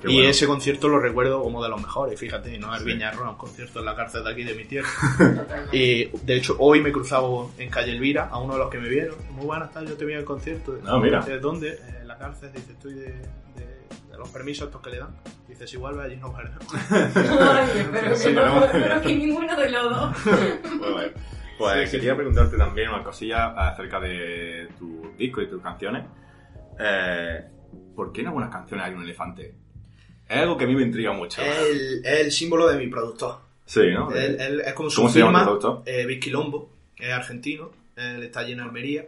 Qué y bueno. ese concierto lo recuerdo como de los mejores, fíjate, no es Viñarro, un concierto en la cárcel de aquí de mi tierra. Y de hecho hoy me he cruzado en Calle Elvira a uno de los que me vieron. Muy buenas tardes, yo te vi en el concierto. Ah, mira. ¿De dónde? "Eh, En la cárcel, dice, estoy de, de- de los permisos estos que le dan. Dices, igual ve allí no vale. Ay, espero Sí, que no, no. espero que ninguno de los dos. Bueno. Pues quería preguntarte también una cosilla acerca de tu disco y tus canciones. Eh, ¿Por qué en algunas canciones hay un elefante? Es algo que a mí me intriga mucho. el, es el símbolo de mi productor. Sí, ¿no? Él- él- es como su ¿Cómo se llama firma, tu productor? eh, Vic Quilombo, es argentino, él está allí en Almería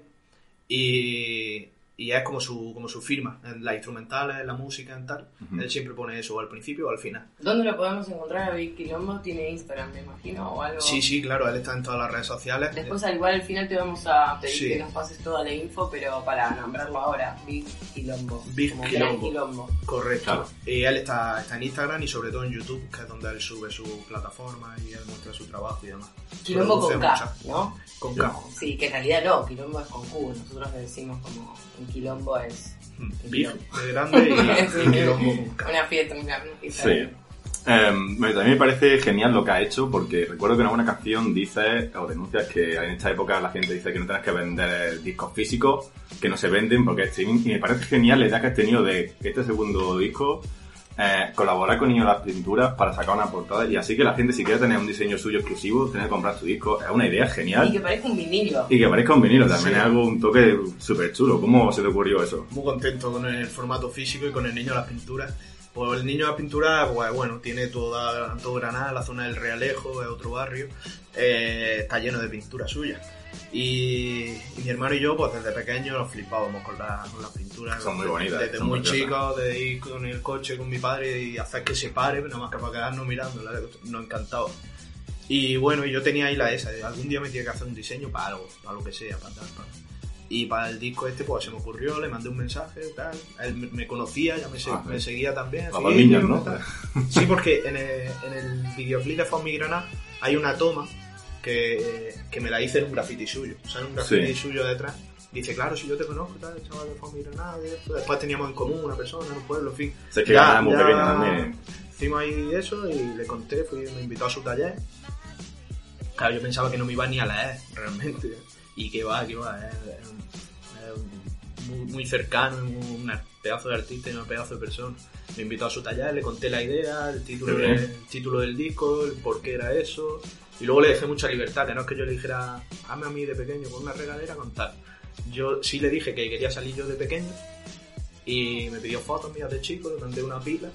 y, y es como su, como su firma, en las instrumentales, en la música, en tal. Ujú. Él siempre pone eso, o al principio o al final. ¿Dónde lo podemos encontrar a Vic Quilombo? Tiene Instagram, me imagino, o algo. Sí, sí, claro, él está en todas las redes sociales. Después, al igual, al final te vamos a pedir Sí. que nos pases toda la info, pero para nombrarlo ahora, Big Quilombo. Big Como Quilombo. Quilombo. Correcto. Claro. Y él está, está en Instagram y sobre todo en YouTube, que es donde él sube su plataforma y él muestra su trabajo y demás. Quilombo Produce con K. ¿no? Con K. Sí, que en realidad no, Quilombo es con Q. Nosotros le decimos como Quilombo es Big de grande y Sí. Quilombo una fiesta, una fiesta. Sí. Eh, me- también me parece genial lo que ha hecho porque recuerdo que en alguna canción dices o denuncias que en esta época la gente dice que no tienes que vender discos físicos, que no se venden porque es streaming y me parece genial la idea que has tenido de este segundo disco eh, colaborar con niños en las pinturas para sacar una portada y así que la gente si quiere tener un diseño suyo exclusivo, tener que comprar su disco, es una idea Y genial. que parezca un vinilo. Y que parezca un vinilo, también Sí. es algo, un toque súper chulo. ¿Cómo se te ocurrió eso? Muy contento con el formato físico y con el niño de las pinturas. Pues el niño de las pinturas, pues bueno, tiene toda, todo Granada, la zona del Realejo, es otro barrio, eh, está lleno de pinturas suyas. Y, y mi hermano y yo, pues desde pequeños nos flipábamos con, la- con las pinturas. Son muy bonitas, Desde muy chicos, de ir con el coche con mi padre y hacer que se pare, nada más que para quedarnos mirando, nos encantaba. Y bueno, yo tenía ahí la esa, algún día me tenía que hacer un diseño para algo, para lo que sea, para tal, para... Y para el disco este, pues se me ocurrió, le mandé un mensaje, tal. Él me- conocía, ya me, Ah, me seguía también. Así, niños, "Eh, ¿no? tal". Sí, porque en el, en el videoclip de Found Me Granada hay una toma que, que me la hice en un graffiti suyo. O sea, en un graffiti Sí. suyo detrás. Dice, claro, si yo te conozco, tal, el chaval de Me Granada, y esto. Después teníamos en común una persona un pueblo, en fin. Sé que Granada es muy pequeña también. Hicimos ahí eso y le conté, fui, me invitó a su taller. Claro, yo pensaba que no me iba ni a leer, realmente. Y que va, que va, es, es es muy, muy cercano, es un, pedazo de artista y un pedazo de persona. Me invitó a su taller, le conté la idea, el título, del, el título del disco, el por qué era eso. Y luego le dejé mucha libertad, que no es que yo le dijera, hazme a mí de pequeño con una regadera, con tal. Yo sí le dije que quería salir yo de pequeño y me pidió fotos mías de chico, le mandé una pila.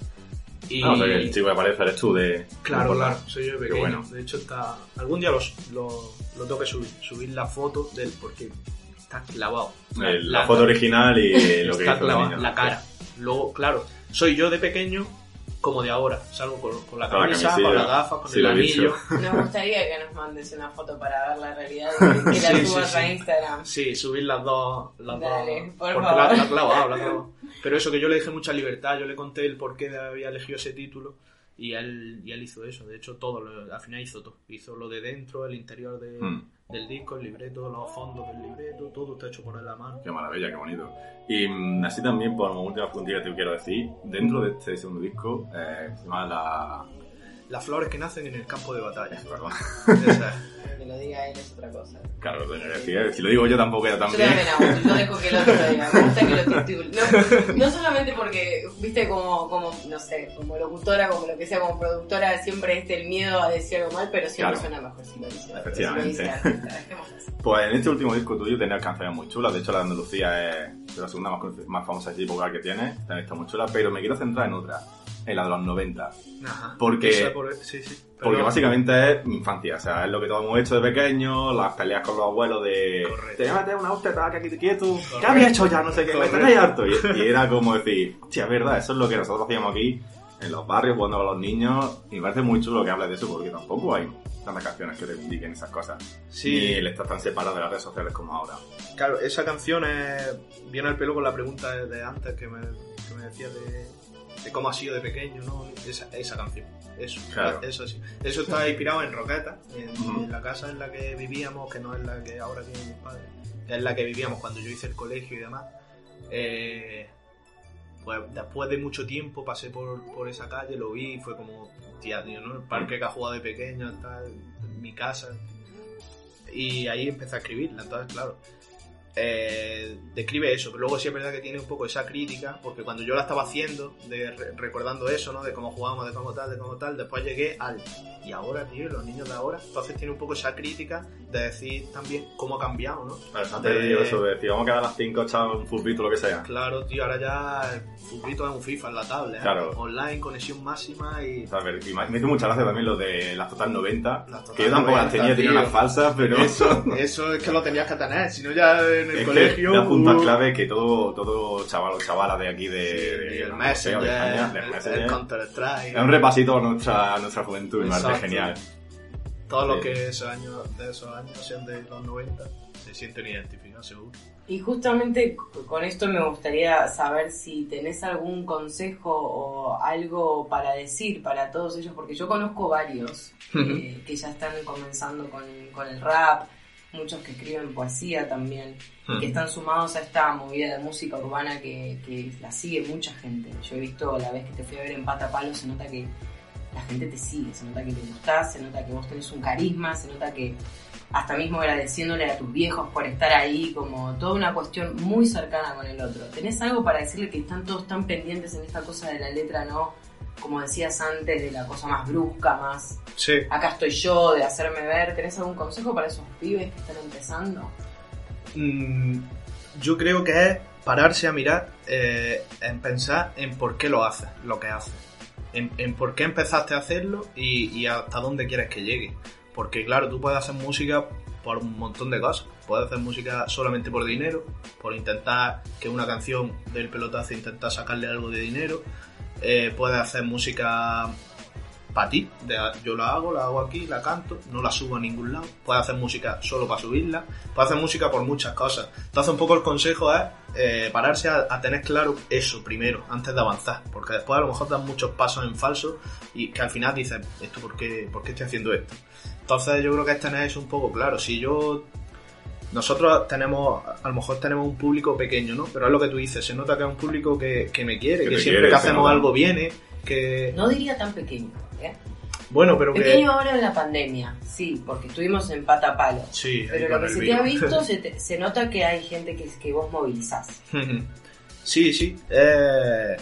Y, Ah, o sea que el chico que aparece eres tú de... Claro, de claro, soy yo de pequeño. bueno. De hecho, está. Algún día los, lo, lo tengo que subir. Subir la foto del. Porque está clavado. El- la, foto original y lo que está hizo clavado, la cara. Luego, claro, soy yo de pequeño como de ahora. Salgo con, con la Con la camisa, con las gafas, con Sí, el anillo. Nos gustaría que nos mandes una foto para ver la realidad y que la Sí, subas sí. a Instagram. Sí, subir las dos. Las Dale, dos por porque favor. La, la clavado, la clavado. Pero eso, que yo le dejé mucha libertad. Yo le conté el por qué había elegido ese título. Y él, y él hizo eso. De hecho, todo. lo- al final hizo todo. Hizo lo de dentro, el interior de, Mm. Del disco, el libreto, los fondos del libreto. Todo está hecho por él a mano. Qué maravilla, qué bonito. Y mm, así también, por última puntilla que te quiero decir, dentro de este segundo disco, eh, se llama la... Las flores que nacen en el campo de batalla. Esa es. Que lo diga él es otra cosa. Claro, decir, ¿eh? si lo digo yo tampoco era tan Yo bien. también hago, yo dejo que el otro lo diga. Me gusta que lo titule. No, no solamente porque, viste, como, como, no sé, como locutora, como lo que sea, como productora, siempre este el miedo a decir algo mal, pero siempre Claro. suena mejor si lo dice. Si lo Efectivamente. dice así. Pues en este último disco tuyo tenías canciones muy chulas, de hecho la de Andalucía es la segunda más, más famosa y popular que tiene, también está muy chula, pero me quiero centrar en otra, en la de los 90. Ajá. Porque- por- sí, sí. Porque básicamente es mi infancia, o sea, es lo que todos hemos hecho de pequeño, las peleas con los abuelos de... Correcto. Te meter una hostia, te vas a quedar quieto, ¿qué Correcto. había hecho ya? No sé qué, me Correcto. tenéis harto. Y, y era como decir, hostia, es verdad, eso es lo que nosotros hacíamos aquí, en los barrios, jugando con los niños, y me parece muy chulo que hables de eso, porque tampoco hay tantas canciones que te indiquen esas cosas. Sí. Ni el estar tan separado de las redes sociales como ahora. Claro, esa canción es- viene al pelo con la pregunta de, de antes que me, que me decías de, de cómo ha sido de pequeño, ¿no? Esa, esa canción. Eso, Claro. eso sí. Eso está inspirado en Roqueta, en, la casa en la que vivíamos, que no es la que ahora tienen mis padres, es la que vivíamos cuando yo hice el colegio y demás. Eh, pues después de mucho tiempo pasé por, por esa calle, lo vi y fue como, tía, tío, ¿no? El parque que ha jugado de pequeño, tal, mi casa. Y ahí empecé a escribirla, entonces, claro. Eh, describe eso, pero luego sí es verdad que tiene un poco esa crítica, porque cuando yo la estaba haciendo, de, re- recordando eso, ¿no? De cómo jugábamos, de cómo tal, de cómo tal, después llegué al... Y ahora, tío, los niños de ahora, entonces tiene un poco esa crítica de decir también cómo ha cambiado, ¿no? Antes De- digo eso de decir, vamos a quedar a las 5 echar un fulbito lo que sea. Claro, tío, ahora ya el futbolito es un FIFA en la tablet, ¿eh? Claro. online, conexión máxima y... A ver, y me me hizo mucha gracia también lo de las Total 90, Las Total que yo tampoco las 90, tenía, tenía tío. unas falsas, pero Eso, eso es que lo tenías que tener, si no ya en el es colegio... que da puntos uh, clave que todo, todo chaval o chavala de aquí de, sí, de- el Messenger, de España, el- Messenger, el Counter-Strike... es un repasito a nuestra, a nuestra juventud, me parece Exacto. genial. Todos los Sí. que esos años, de esos años sean de los 90 se sienten identificados, seguro. Y justamente con esto me gustaría saber si tenés algún consejo o algo para decir para todos ellos, porque yo conozco varios eh, que ya están comenzando con, con el rap, muchos que escriben poesía también, que están sumados a esta movida de música urbana que, que la sigue mucha gente. Yo he visto la vez que te fui a ver en Pata Palo, se nota que la gente te sigue, se nota que te gustás, se nota que vos tenés un carisma, se nota que hasta mismo agradeciéndole a tus viejos por estar ahí, como toda una cuestión muy cercana con el otro. ¿Tenés algo para decirle que están todos tan pendientes en esta cosa de la letra, no? Como decías antes, de la cosa más brusca, más Sí. acá estoy yo, de hacerme ver. ¿Tenés algún consejo para esos pibes que están empezando? Mm, yo creo que es pararse a mirar, eh, en pensar en por qué lo haces, lo que haces. En, en por qué empezaste a hacerlo y, y hasta dónde quieres que llegue. Porque claro, tú puedes hacer música por un montón de cosas. Puedes hacer música solamente por dinero, por intentar que una canción del pelotazo intentar sacarle algo de dinero. Eh, puedes hacer música para ti, yo la hago, la hago aquí, la canto, no la subo a ningún lado. Puedes hacer música solo para subirla, puedes hacer música por muchas cosas. Entonces un poco el consejo es eh, pararse a, a tener claro eso primero, antes de avanzar, porque después a lo mejor das muchos pasos en falso y que al final dices, ¿esto por qué, por qué estoy haciendo esto? Entonces yo creo que es tener eso un poco claro. Si yo nosotros tenemos, a lo mejor tenemos un público pequeño, ¿no? Pero es lo que tú dices, se nota que es un público que, que me quiere, Que siempre quiere, que hacemos algo viene, que... No diría tan pequeño, ¿eh? Bueno, pero que... Pequeño ahora en la pandemia, sí, porque estuvimos en pata palo. Sí, Pero lo que se te ha visto, se, te- se nota que hay gente que, que vos movilizás. Sí, sí. eh,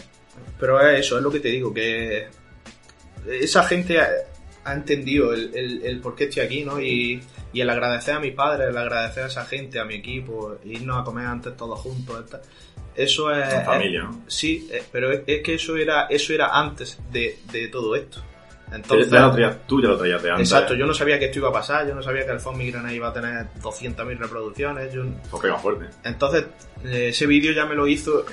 pero es eso, es lo que te digo, que esa gente ha, ha entendido el, el- el por qué estoy aquí, ¿no? Y, y el agradecer a mis padres, el agradecer a esa gente, a mi equipo, irnos a comer antes todos juntos, eso es... En familia, ¿no? Sí, eh, pero es, es que eso era, eso era antes de, de todo esto. Entonces, ya lo traías, tú ya lo traías de antes. Exacto, yo no sabía que esto iba a pasar, yo no sabía que el Phone Migraine iba a tener 200.000 reproducciones, yo, Pues pega fuerte. entonces, eh, ese vídeo ya me lo hizo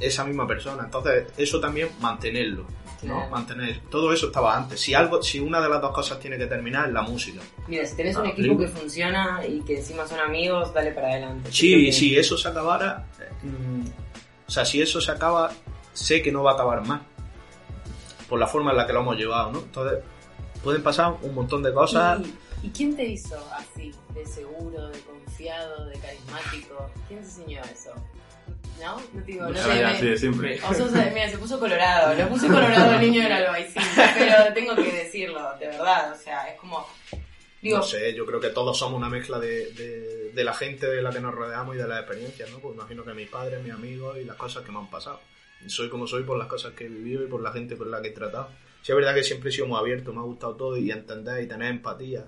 esa misma persona. Entonces, eso también mantenerlo. ¿No? Mantener. Todo eso estaba antes. Si algo, si una de las dos cosas tiene que terminar, es la música. Mira, si tenés un Ah, equipo sí. que funciona y que encima son amigos, dale para adelante. Sí, que- si eso se acabara, eh, mm, o sea, si eso se acaba, sé que no va a acabar más. Por la forma en la que lo hemos llevado, ¿no? Entonces, pueden pasar un montón de cosas. ¿Y, y quién te hizo así, de seguro, de confiado, de carismático? ¿Quién te enseñó eso? ¿No? Digo, no sé, así de siempre. O sea, mira, se puso colorado, lo puse colorado el niño del albaicín, pero tengo que decirlo, de verdad, o sea, es como, digo, No sé, yo creo que todos somos una mezcla de, de- de la gente de la que nos rodeamos y de las experiencias, ¿no? Pues imagino que mis padres, mis amigos y las cosas que me han pasado. Soy como soy por las cosas que he vivido y por la gente con la que he tratado. Sí, es verdad que siempre he sido muy abierto, me ha gustado todo y entender y tener empatía.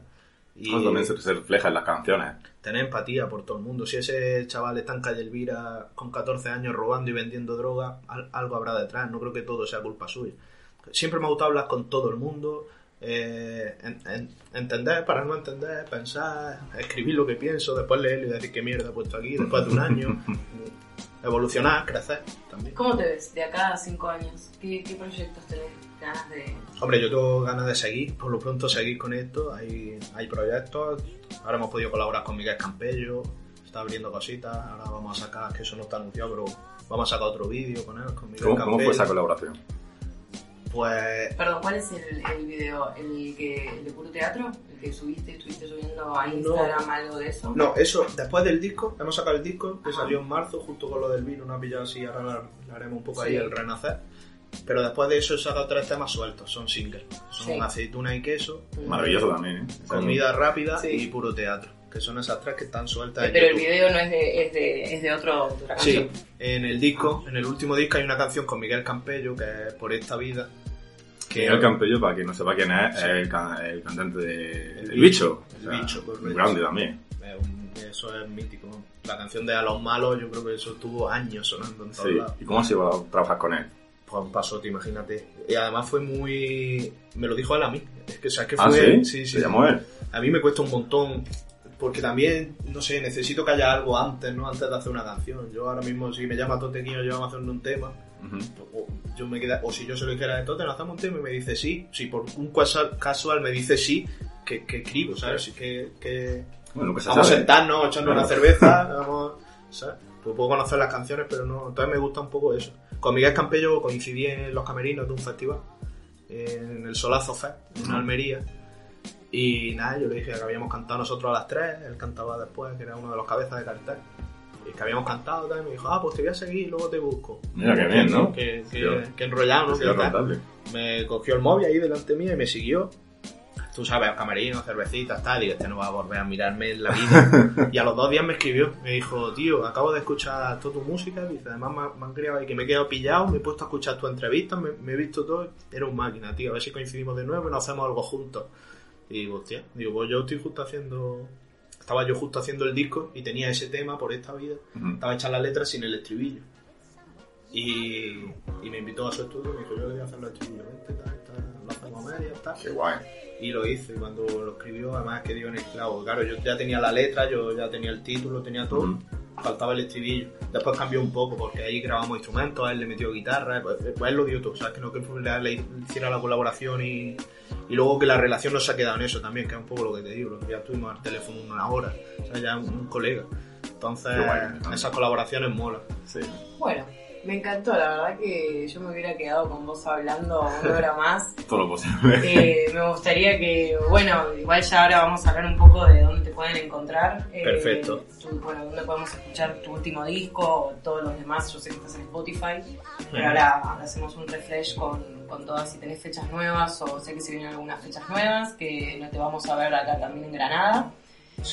Y Eso también se, refleja en las canciones. tener empatía por todo el mundo. Si ese chaval está en calle Elvira con 14 años robando y vendiendo droga, al- algo habrá detrás. No creo que todo sea culpa suya. Siempre me ha gustado hablar con todo el mundo, eh, en- en- entender para no entender, pensar, escribir lo que pienso, después leerlo y decir qué mierda he puesto aquí, después de un año. Evolucionar, crecer también. ¿cómo te ves de acá a cinco años? ¿Qué, qué proyectos tenés ganas de...? Hombre, yo tengo ganas de seguir, por lo pronto seguir con esto. Hay, hay proyectos. Ahora hemos podido colaborar con Miguel Campello, está abriendo cositas. Ahora vamos a sacar, que eso no está anunciado, pero vamos a sacar otro vídeo con él, con Miguel ¿Cómo, Campello. cómo fue esa colaboración? Pues Perdón, ¿cuál es el, el video? ¿El, que, ¿El de puro teatro? ¿El que subiste, estuviste subiendo a Instagram algo de eso? No, eso, después del disco, hemos sacado el disco que salió en marzo, justo con lo del vino, una pillada así, ahora la- le haremos un poco ahí Sí. el renacer. Pero después de eso he sacado tres temas sueltos, son singles. Son Sí. aceituna y queso, Maravilloso también, ¿eh? comida rápida Sí. y puro teatro, que son esas tres que están sueltas. Eh, en Pero el video no es de, es de, es de otro, de otra Sí, canción. en el disco, en el último disco hay una canción con Miguel Campello que es Por esta vida. Que el Campello, para quien no sepa quién es, Sí. es el, can- el cantante de El El Bicho. El O sea, Bicho, correcto. un grande también. es un- eso es mítico. La canción de A los malos, yo creo que eso estuvo años sonando en todos Sí. lados. ¿Y cómo ha sido a trabajar con él? Pues un pasote, imagínate. Y además fue muy. Me lo dijo él a mí. Es que, o sea, que Ah, fue. ¿sí? ¿Se llamó él? A mí me cuesta un montón. Porque también, no sé, necesito que haya algo antes, ¿no? Antes de hacer una canción. Yo ahora mismo, si me llama Totequillo, yo vamos a hacer un tema. Ujú. o, yo me queda, o si yo se lo dijera de Tote, nos hacemos un tema y me dice sí. Si por un casual, casual me dice sí, que, que escribo, ¿sabes? Que, que Bueno, se vamos a sentarnos, Claro. una cerveza, vamos, ¿sabes? Pues puedo conocer las canciones, pero no. Entonces me gusta un poco eso. Con Miguel Campello coincidí en los camerinos de un festival, en el Solazo Fest, en Ujú. Almería. Y nada, yo le dije que habíamos cantado nosotros a las tres, él cantaba después, que era uno de los cabezas de cartel. Y que habíamos cantado tal, y me dijo, ah, pues te voy a seguir y luego te busco. Mira, qué bien, ¿no? Que, que, Sí. que enrollado, ¿no? Me cogió el móvil ahí delante mío y me siguió. tú sabes, camerinos, cervecitas, tal, y este no va a volver a mirarme en la vida. y a los dos días me escribió, me dijo, tío, acabo de escuchar toda tu música, dice, además me, me han criado ahí que me he quedado pillado, me he puesto a escuchar tu entrevista, me, me he visto todo, era un máquina, tío, a ver si coincidimos de nuevo y nos hacemos algo juntos. Y digo, hostia, digo, pues yo estoy justo haciendo, estaba yo justo haciendo el disco y tenía ese tema por esta vida, estaba hecha la letra sin el estribillo. Y, y me invitó a su estudio, me dijo, yo le voy a hacer los estribillos, vente, tal, tal, lo hacemos a medias, tal. Qué guay. Y lo hice, y cuando lo escribió, además que dio en el clavo. Claro, yo ya tenía la letra, yo ya tenía el título, tenía todo. Faltaba el estribillo. Después cambió un poco, porque ahí grabamos instrumentos, a él le metió guitarra, pues, pues él lo dio todo. ¿Sabes? Que no que le, le hiciera la colaboración y, y luego que la relación no se ha quedado en eso también, que es un poco lo que te digo. Ya estuvimos al teléfono una hora, o sea, ya un, un colega. Entonces, guay. esas colaboraciones molan. Sí. Bueno, me encantó, la verdad que yo me hubiera quedado con vos hablando una hora más. Todo lo posible. Eh, me gustaría que, bueno, igual ya ahora vamos a hablar un poco de dónde te pueden encontrar. Eh, Perfecto. tu- bueno, dónde podemos escuchar tu último disco, todos los demás. Yo sé que estás en Spotify, pero ahora hacemos un refresh con, con todas si tenés fechas nuevas o sé que se vienen algunas fechas nuevas, que no te vamos a ver acá también en Granada.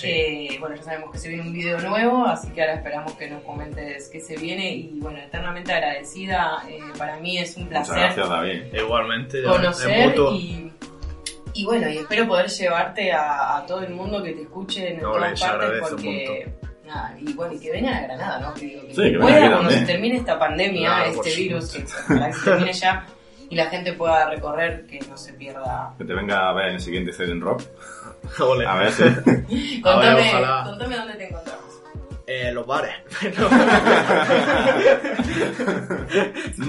Eh, bueno, ya sabemos que se viene un video nuevo, así que ahora esperamos que nos comentes qué se viene y bueno, eternamente agradecida. eh, para mí es un Muchas placer gracias, David. Igualmente, conocer y, y bueno, y espero poder llevarte a, a todo el mundo que te escuche en No, todas partes porque nada, y bueno, y que vengan a Granada, ¿no? Que digo, que Sí, que pueda cuando se termine esta pandemia, Claro, este virus, que se termine ya y la gente pueda recorrer, que no se pierda. Que te venga a ver en el siguiente CD en Rock. A ver si. Contame, ojalá. contame dónde te encontramos. Eh, los bares.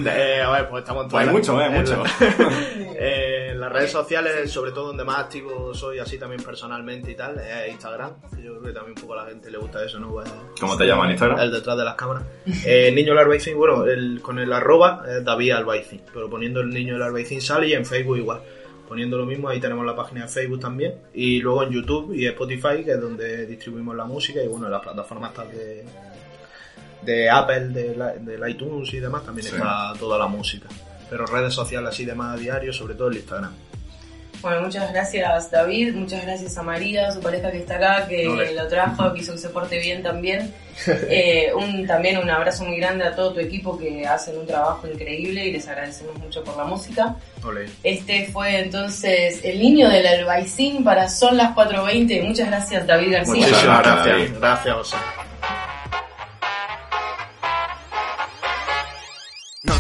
eh, a ver, pues estamos en Pues hay mucho, eh, mucho. Eh, en las redes sociales, sobre todo donde más activo soy, así también personalmente y tal, es Instagram. Yo creo que también un poco a la gente le gusta eso, ¿no? Pues, ¿Cómo te llaman en Instagram? El detrás de las cámaras. Eh, niño del Albaicín, bueno, el, con el arroba es David Albaicín, pero poniendo el niño del Albaicín sale y en Facebook igual. Poniendo lo mismo, ahí tenemos la página de Facebook también. Y luego en YouTube y Spotify, que es donde distribuimos la música. Y bueno, en las plataformas tal de, de Apple, de, la- del iTunes y demás, también Sí. está toda la música. Pero redes sociales así de más a diario, sobre todo el Instagram. Bueno, muchas gracias David, muchas gracias a María, su pareja que está acá, que Ole. lo trajo, que hizo que se porte bien también. Eh, un, también un abrazo muy grande a todo tu equipo que hacen un trabajo increíble y les agradecemos mucho por la música. Este fue entonces El Niño del Albaicín para Son las 4.20. Muchas gracias David García. Muchas Muchísimas gracias, gracias. Gracias,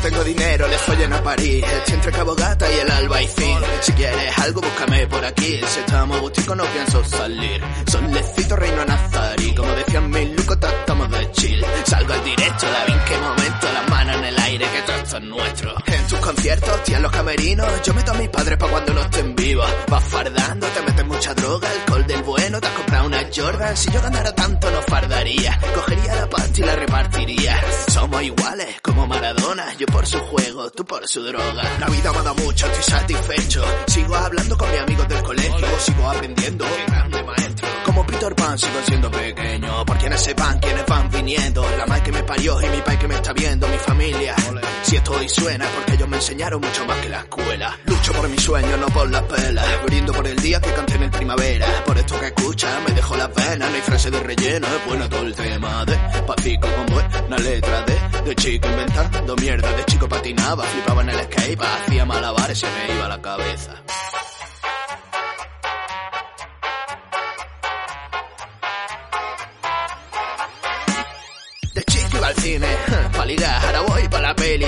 Tengo dinero, les follen a París. Estoy entre Cabo Gata y el Albaicín. Si quieres algo, búscame por aquí. Si estamos gusticos, no pienso salir. Solecito reino nazarí. Como decían mis lucos, estamos de chill. Salgo al directo, David, en qué momento. Las manos en el aire, que todo esto es nuestro. En tus conciertos, tía, en los camerinos. Yo meto a mis padres pa' cuando no estén vivos. Vas fardando, te metes mucha droga. Alcohol del bueno, te has comprado una Jordan. Si yo ganara tanto, no fardaría. Cogería la pasta y la repartiría. Somos iguales, como Maradona. Yo por su juego, tú por su droga. La vida me ha dado mucho, estoy satisfecho. Sigo hablando con mis amigos del colegio. Sigo aprendiendo. Qué grande maestro. Como Peter Pan sigo siendo pequeño. Por quienes sepan quiénes van viniendo. La madre que me parió y mi pai que me está viendo. Mi familia. Si esto hoy suena porque ellos me enseñaron mucho más que la escuela. Lucho por mis sueños, no por las pelas. Brindo por el día que canté en el primavera. Por esto que escucha, me dejo las venas. No hay frase de relleno, es bueno todo el tema de Pacico con buena letra de De chico inventando mierda, de chico patinaba. Flipaba en el skate, hacía malabares, se me iba la cabeza. De chico iba al cine, pa' ligar, ahora voy pa' la peli.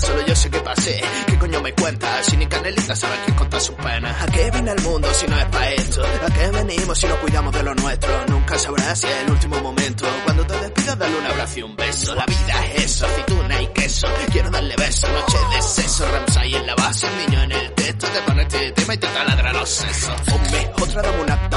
Solo yo sé qué pasé. ¿Qué coño me cuentas? Si ni Canelita sabe quién conta sus penas. ¿A qué viene el mundo si no es pa' esto? ¿A qué venimos si no cuidamos de lo nuestro? Nunca sabrás si es el último momento. Cuando te despidas, dale un abrazo y un beso. La vida es eso, aceituna y queso. Quiero darle beso, noche de sexo. Ramsay en la base, el niño en el texto. Te pone este tema y te taladra los sesos. Hombre, otra dame una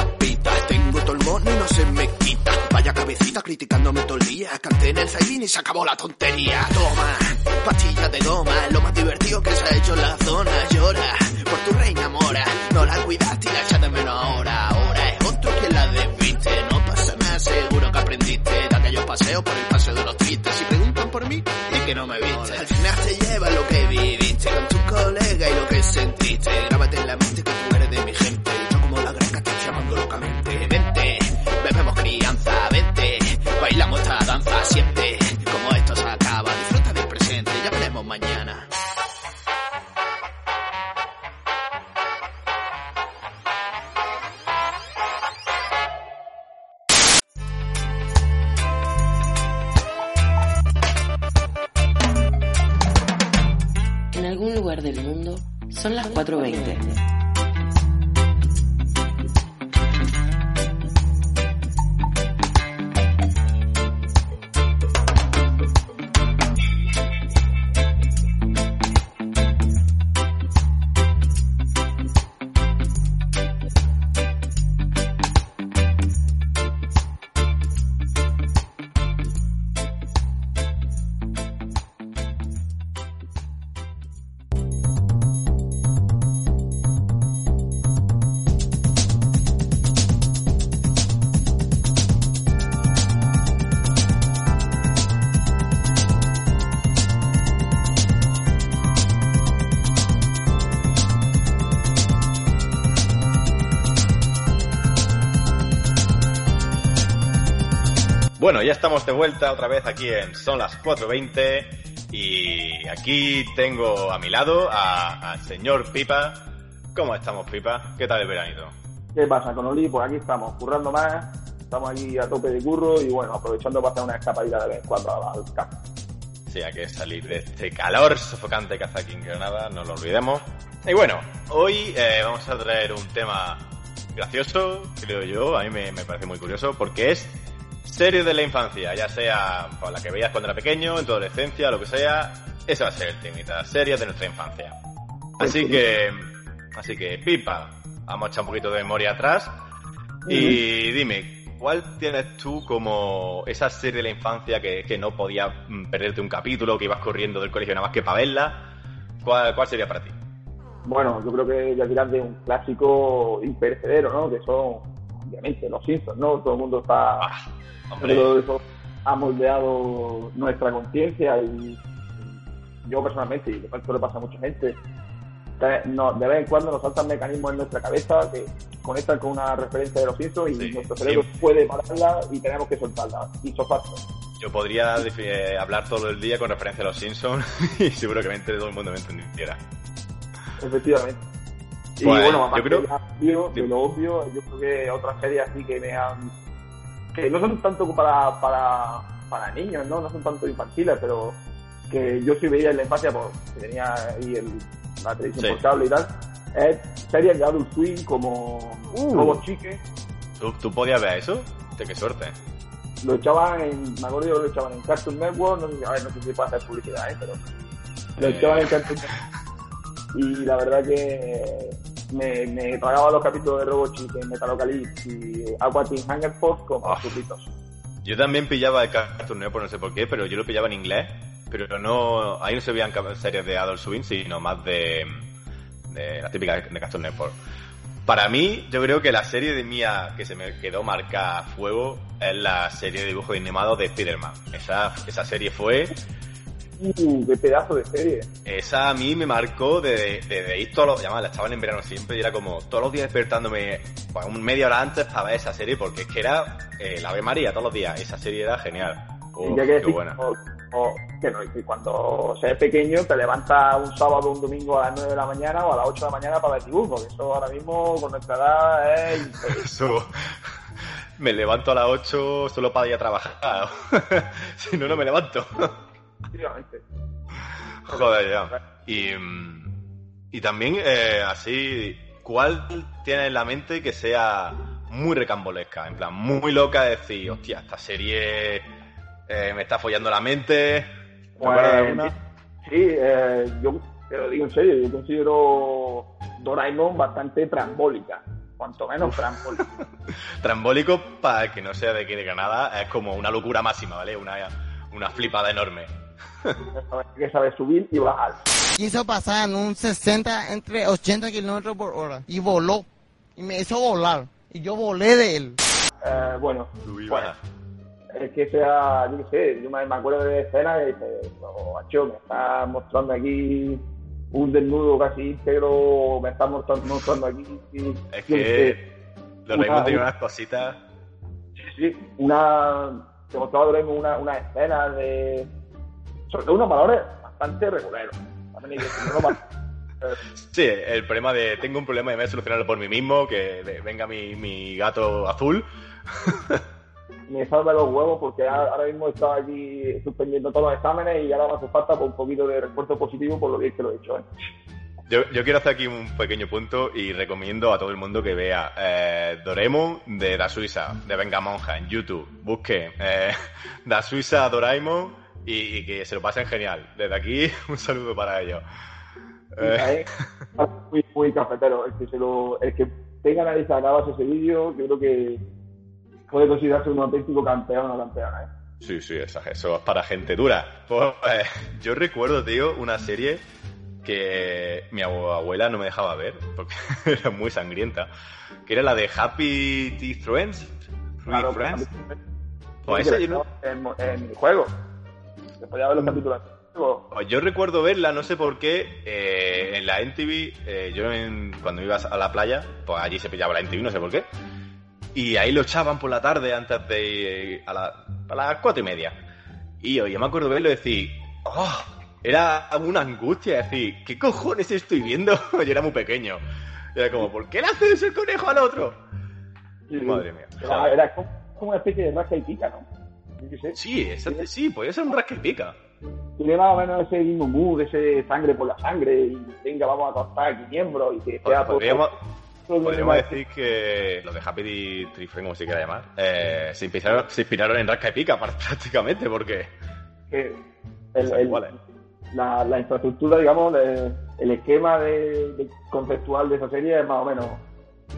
Tengo todo el mono y no se me quita. Vaya cabecita criticándome todo el día. Canté en el Zaidín y se acabó la tontería. Toma, pastilla de goma. Lo más divertido que se ha hecho en la zona. Llora por tu reina mora. No la cuidaste y la echaste de menos ahora. Ahora es otro quien la desviste. No pasa nada, seguro que aprendiste. De aquellos paseos por el paseo de los tristes. Si preguntan por mí, di que no me viste. Al final te lleva lo que viviste con tus colegas y lo que sentiste. Ya estamos de vuelta otra vez aquí en Son las 4.20 y aquí tengo a mi lado al señor Pipa. ¿Cómo estamos, Pipa? ¿Qué tal el veranito? ¿Qué pasa con Oli? Pues aquí estamos, currando más, estamos aquí a tope de curro y bueno, aprovechando para hacer una escapadita de vez cuando al campo. Sí, hay que salir de este calor sofocante que hace aquí en Granada, no lo olvidemos. Y bueno, hoy eh, vamos a traer un tema gracioso, creo yo, a mí me, me parece muy curioso, porque es series de la infancia, ya sea por la que veías cuando era pequeño, en tu adolescencia, lo que sea, ese va a ser el temita, series de nuestra infancia. Así que, así que, Pipa, vamos a echar un poquito de memoria atrás y dime, ¿cuál tienes tú como esa serie de la infancia que, que no podías mm, perderte un capítulo, que ibas corriendo del colegio nada más que para verla? ¿Cuál, cuál sería para ti? Bueno, yo creo que ya tiras de un clásico imperecedero, ¿no? Que son, obviamente, los Simpsons, ¿no? Todo el mundo está... Ah, hombre, Todo eso ha moldeado nuestra conciencia y yo personalmente, y esto le pasa a mucha gente, no- de vez en cuando nos saltan mecanismos en nuestra cabeza que conectan con una referencia de los Simpsons y Sí, nuestro sí. cerebro puede pararla y tenemos que soltarla. Y sofarlo. yo podría eh, hablar todo el día con referencia a los Simpsons y seguramente todo el mundo me entendiera. Efectivamente. Y Pues, bueno, yo creo- ya, tío, de lo obvio, yo creo que otras series así que me han... que no son tanto para, para, para niños, ¿no? No son tanto infantiles, pero que yo sí veía en la infancia, porque tenía ahí el, la televisión Sí. por cable y tal, es series de Adult Swim como Uh. Robot Chique, ¿Tú, tú podías ver eso? De qué suerte. lo echaban en, me acuerdo que lo echaban en Cartoon Network, no sé, a ver, no sé si puede hacer publicidad, ¿eh? pero lo Eh. echaban en Cartoon Network. Y la verdad que me, me pagaba los capítulos de Robot Chicken, Metalocalypse y Aqua Teen Hunger Force Ah. suscritos. Yo también pillaba el Cartoon Network, no sé por qué, pero yo lo pillaba en inglés. Pero no, ahí no se veían series de Adult Swim, sino más de, de las típicas de Cartoon Network. Para mí, yo creo que la serie de mía que se me quedó marcada a fuego es la serie de dibujos animados de Spider-Man. Esa, esa serie fue, Uh, qué pedazo de serie. esa a mí me marcó de, de, de ir todos los, la estaban en verano siempre y era como todos los días despertándome pues, un media hora antes para ver esa serie porque es que era eh, la Ave María todos los días. Esa serie era genial. que qué decir, buena. que no, que cuando seas pequeño te levantas un sábado o un domingo a las 9 de la mañana o a las 8 de la mañana para ver dibujos, que eso ahora mismo con nuestra edad es. Eso. Me levanto a las 8 solo para ir a trabajar. si no, no me levanto. Efectivamente. Joder, ya. Y, mm, y también, eh, así, ¿cuál tienes en la mente que sea muy recambolesca? En plan, muy loca de decir, hostia, esta serie eh, me está follando la mente. ¿Te acuerdas de Pues, sí, eh, yo te lo digo en serio, yo considero Doraemon bastante trambólica, cuanto menos trambólica. Trambólico, para que no sea de aquí de Granada, es como una locura máxima, ¿vale? Una, una flipada enorme. que sabe subir y bajar. quiso pasar en un 60 entre 80 kilómetros por hora y voló y me hizo volar y yo volé de él. Eh, bueno, es que sea, yo qué sé, yo me, acuerdo de escenas que dice, macho, me está mostrando aquí un desnudo casi íntegro, me está mostrando, mostrando aquí. y- Es que Doraemon Una- tenía unas cositas. Sí, una. Te mostraba una, una escena de. Sobre todo unos valores bastante valores- Sí, el problema de tengo un problema y me voy a solucionarlo por mí mismo, que ve- venga mi, mi gato azul. me salva los huevos porque ahora ahora mismo estaba aquí suspendiendo todos los exámenes y ahora me hace falta por un poquito de refuerzo positivo por lo bien que lo he hecho. ¿eh? Yo, yo quiero hacer aquí un pequeño punto y recomiendo a todo el mundo que vea eh, Doraemon de Da Suiza, de Venga Monja, en YouTube. Busque eh, Da Suiza Doraemon y, y que se lo pasen genial. Desde aquí, un saludo para ellos. Eh, ¿eh? Muy, muy cafetero. El que, se lo, el que tenga nariz a acabas ese vídeo, yo creo que puede considerarse un auténtico campeón o campeona. ¿eh? Sí, sí, eso, eso es para gente dura. Pues, eh, yo recuerdo, tío, una serie que mi abu- abuela no me dejaba ver porque era muy sangrienta, que era la de Happy Tea Friends. Claro, Friends. Pues esa yo no- en, en minijuegos. Se podía ver los capítulos. Yo recuerdo verla, no sé por qué, eh, en la NTV, eh, yo en- cuando ibas a la playa, pues allí se pillaba la NTV, no sé por qué, y ahí lo echaban por la tarde antes de eh, a, la- a las cuatro y media. Y yo, yo me acuerdo verlo y decir, oh, era una angustia, decir, ¿qué cojones estoy viendo? yo era muy pequeño. Era como, ¿por qué le hace eso el conejo al otro? Madre mía. Era, era como una especie de rasca y pica, ¿no? Sé. Sí, exacto, sí, podía ser un rasca y pica. Tiene más o menos ese mismo mood, ese sangre por la sangre, y venga, vamos a cortar aquí miembros, y que sea Podríamos, todo Podríamos decir que los de Happy Tree Friends, como se quiera llamar, eh, se, inspiraron, se inspiraron en Rasca y Pica par- prácticamente, porque el- el- la, la infraestructura, digamos, el esquema de, de conceptual de esa serie es más o menos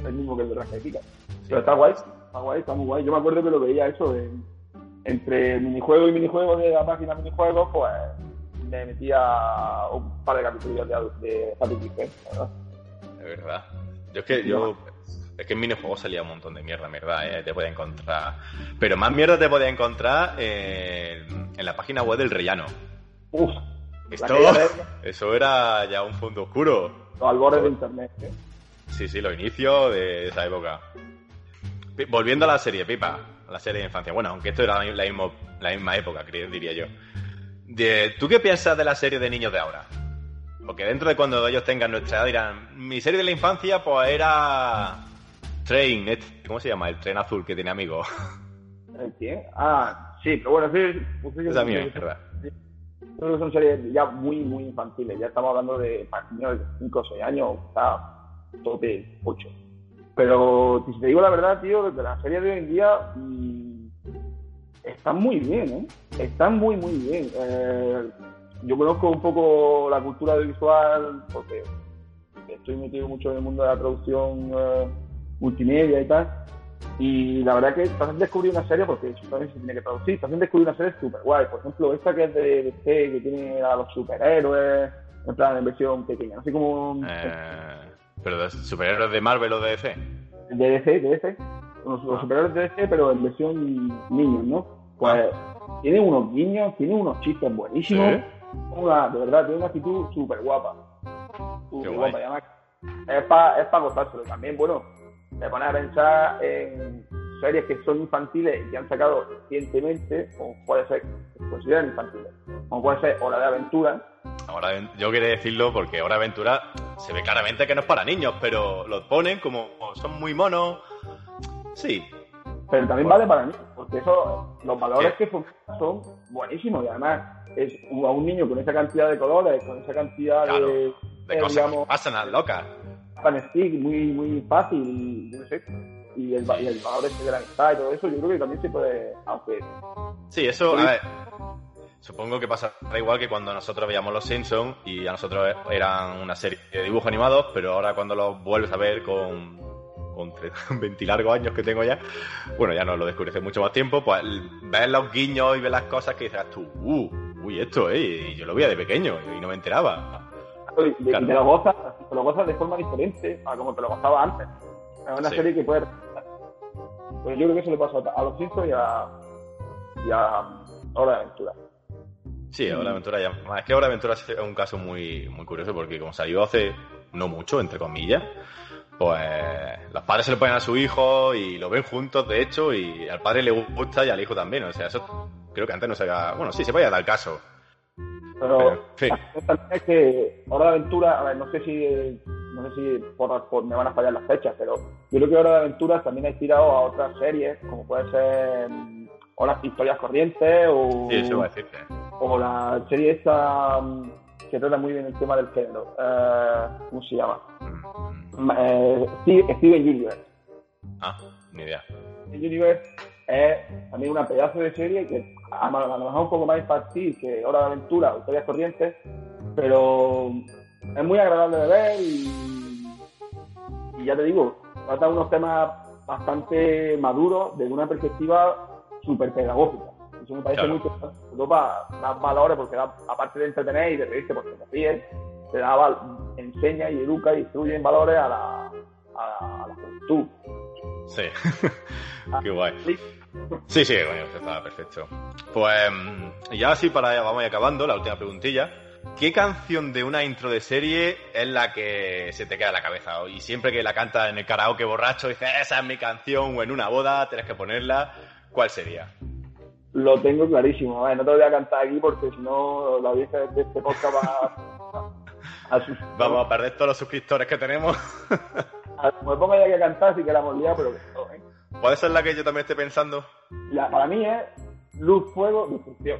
el mismo que el de Rasca y Pica. Pero está guay, está guay, está muy guay. Yo me acuerdo que lo veía eso en- entre minijuego y minijuego de la página minijuegos, pues me metía un par de capítulos de, de Friends, la verdad. Es verdad. Yo es que yo. Es que en minijuegos salía un montón de mierda, en verdad, ¿eh? te podía encontrar. Pero más mierda te podía encontrar en, en la página web del Rellano. Uf, Esto, eso era ya un fondo oscuro. los albores de internet. ¿eh? Sí, sí, los inicios de esa época. Volviendo a la serie, Pipa, a la serie de infancia. Bueno, aunque esto era la, mismo- la misma época, creo, diría yo. De- ¿Tú qué piensas de la serie de niños de ahora? Porque dentro de cuando ellos tengan nuestra edad dirán, mi serie de la infancia pues era Train, ¿cómo se llama? El tren azul que tiene amigos. ¿El quién? Ah, sí, pero bueno, sí, pues sí, Es a mí, sí, es verdad. Creo que son series ya muy, muy infantiles. Ya estamos hablando de para niños de 5 o 6 años, está tope 8. Pero si te digo la verdad, tío, de las series de hoy en día mm, están muy bien, ¿eh? Están muy, muy bien. Eh, yo conozco un poco la cultura audiovisual porque estoy metido mucho en el mundo de la producción eh, multimedia y tal. Y la verdad que te hacen descubrir una serie, porque eso también se tiene que traducir, te hacen descubrir una serie súper guay. Por ejemplo, esta que es de DC, que tiene a los superhéroes, en plan en versión pequeña, así como pero de superhéroes de Marvel o de DC. de DC, de DC, los, los superhéroes de DC, pero en versión niños, ¿no? Pues tiene unos guiños, tiene unos chistes buenísimos, ¿Sí? una, de verdad, tiene una actitud súper guapa. Súper guapa, además es para es pa gozárselo. También, bueno, te pones a pensar en series que son infantiles y que han sacado recientemente, como puede ser, consideran infantiles, como puede ser Hora de Aventura, Ahora yo quería decirlo porque Hora de Aventura se ve claramente que no es para niños, pero los ponen como son muy monos. Sí, pero también vale para mí, porque eso, los valores que funcionan son buenísimos y además es a un niño con esa cantidad de colores, con esa cantidad Claro, de, de eh, cosas digamos, que pasan las locas. pan stick muy, muy fácil y yo no sé, y el, y el valor ese de la amistad y todo eso, yo creo que también se puede, aunque Sí, eso, a ver, supongo que pasa igual que cuando nosotros veíamos Los Simpsons y a nosotros eran una serie de dibujos animados, pero ahora cuando los vuelves a ver con, con tre- 20 largos años que tengo ya, bueno, ya no lo descubrí hace mucho más tiempo, pues ves los guiños y ves las cosas que dices tú, uh, uy, esto, eh, y yo lo veía de pequeño y no me enteraba. y, te lo gozas, te lo gozas de forma diferente a como te lo gozaba antes. Es una Sí. serie que puede pues yo creo que eso le pasa a los Simpsons y a, y a Hora de Aventura. Sí, Hora de Aventura ya. Es que Hora de Aventura es un caso muy, muy curioso porque como salió hace no mucho, entre comillas, pues los padres se lo ponen a su hijo y lo ven juntos, de hecho, y al padre le gusta y al hijo también. O sea, eso creo que antes no se había... Bueno, sí, se podía dar caso. Pero, Pero, en fin. es que Hora de Aventura, a ver, no sé si, no sé si por, por- me van a fallar las fechas, pero yo creo que Hora de Aventura también ha inspirado a otras series, como puede ser mm, Horas Historias Corrientes o, Sí, eso va a decirte. o la serie esta mm, que trata muy bien el tema del género. Eh, ¿Cómo se llama? Mm, eh, Steve- Steven Universe. Ah, ni idea. Steven Universe es también una pedazo de serie que a lo a lo mejor un poco más infantil que Hora de Aventura o Historias Corrientes, pero es muy agradable de ver y, y ya te digo, trata unos temas bastante maduros desde una perspectiva súper pedagógica. Eso me parece Claro. muy interesante, sobre todo para dar valores, porque da- aparte de entretener y de reírte porque te ríes, te da val- enseña y educa y instruye en valores a la, a la, a la juventud. Sí. Qué guay. Sí, sí, coño, está perfecto. Pues mm, ya así para vamos a ir acabando, la última preguntilla. ¿Qué canción de una intro de serie es la que se te queda en la cabeza? Y siempre que la cantas en el karaoke borracho, dices, esa es mi canción, o en una boda, tienes que ponerla. ¿Cuál sería? Lo tengo clarísimo. A ver, no te lo voy a cantar aquí porque si no la audiencia de este podcast va a, a sus- Vamos a perder todos los suscriptores que tenemos. a- me pongo ya que cantar si que la hemos liado, pero ¿eh? ¿Puede ser la que yo también esté pensando? La- para mí es luz, fuego, destrucción.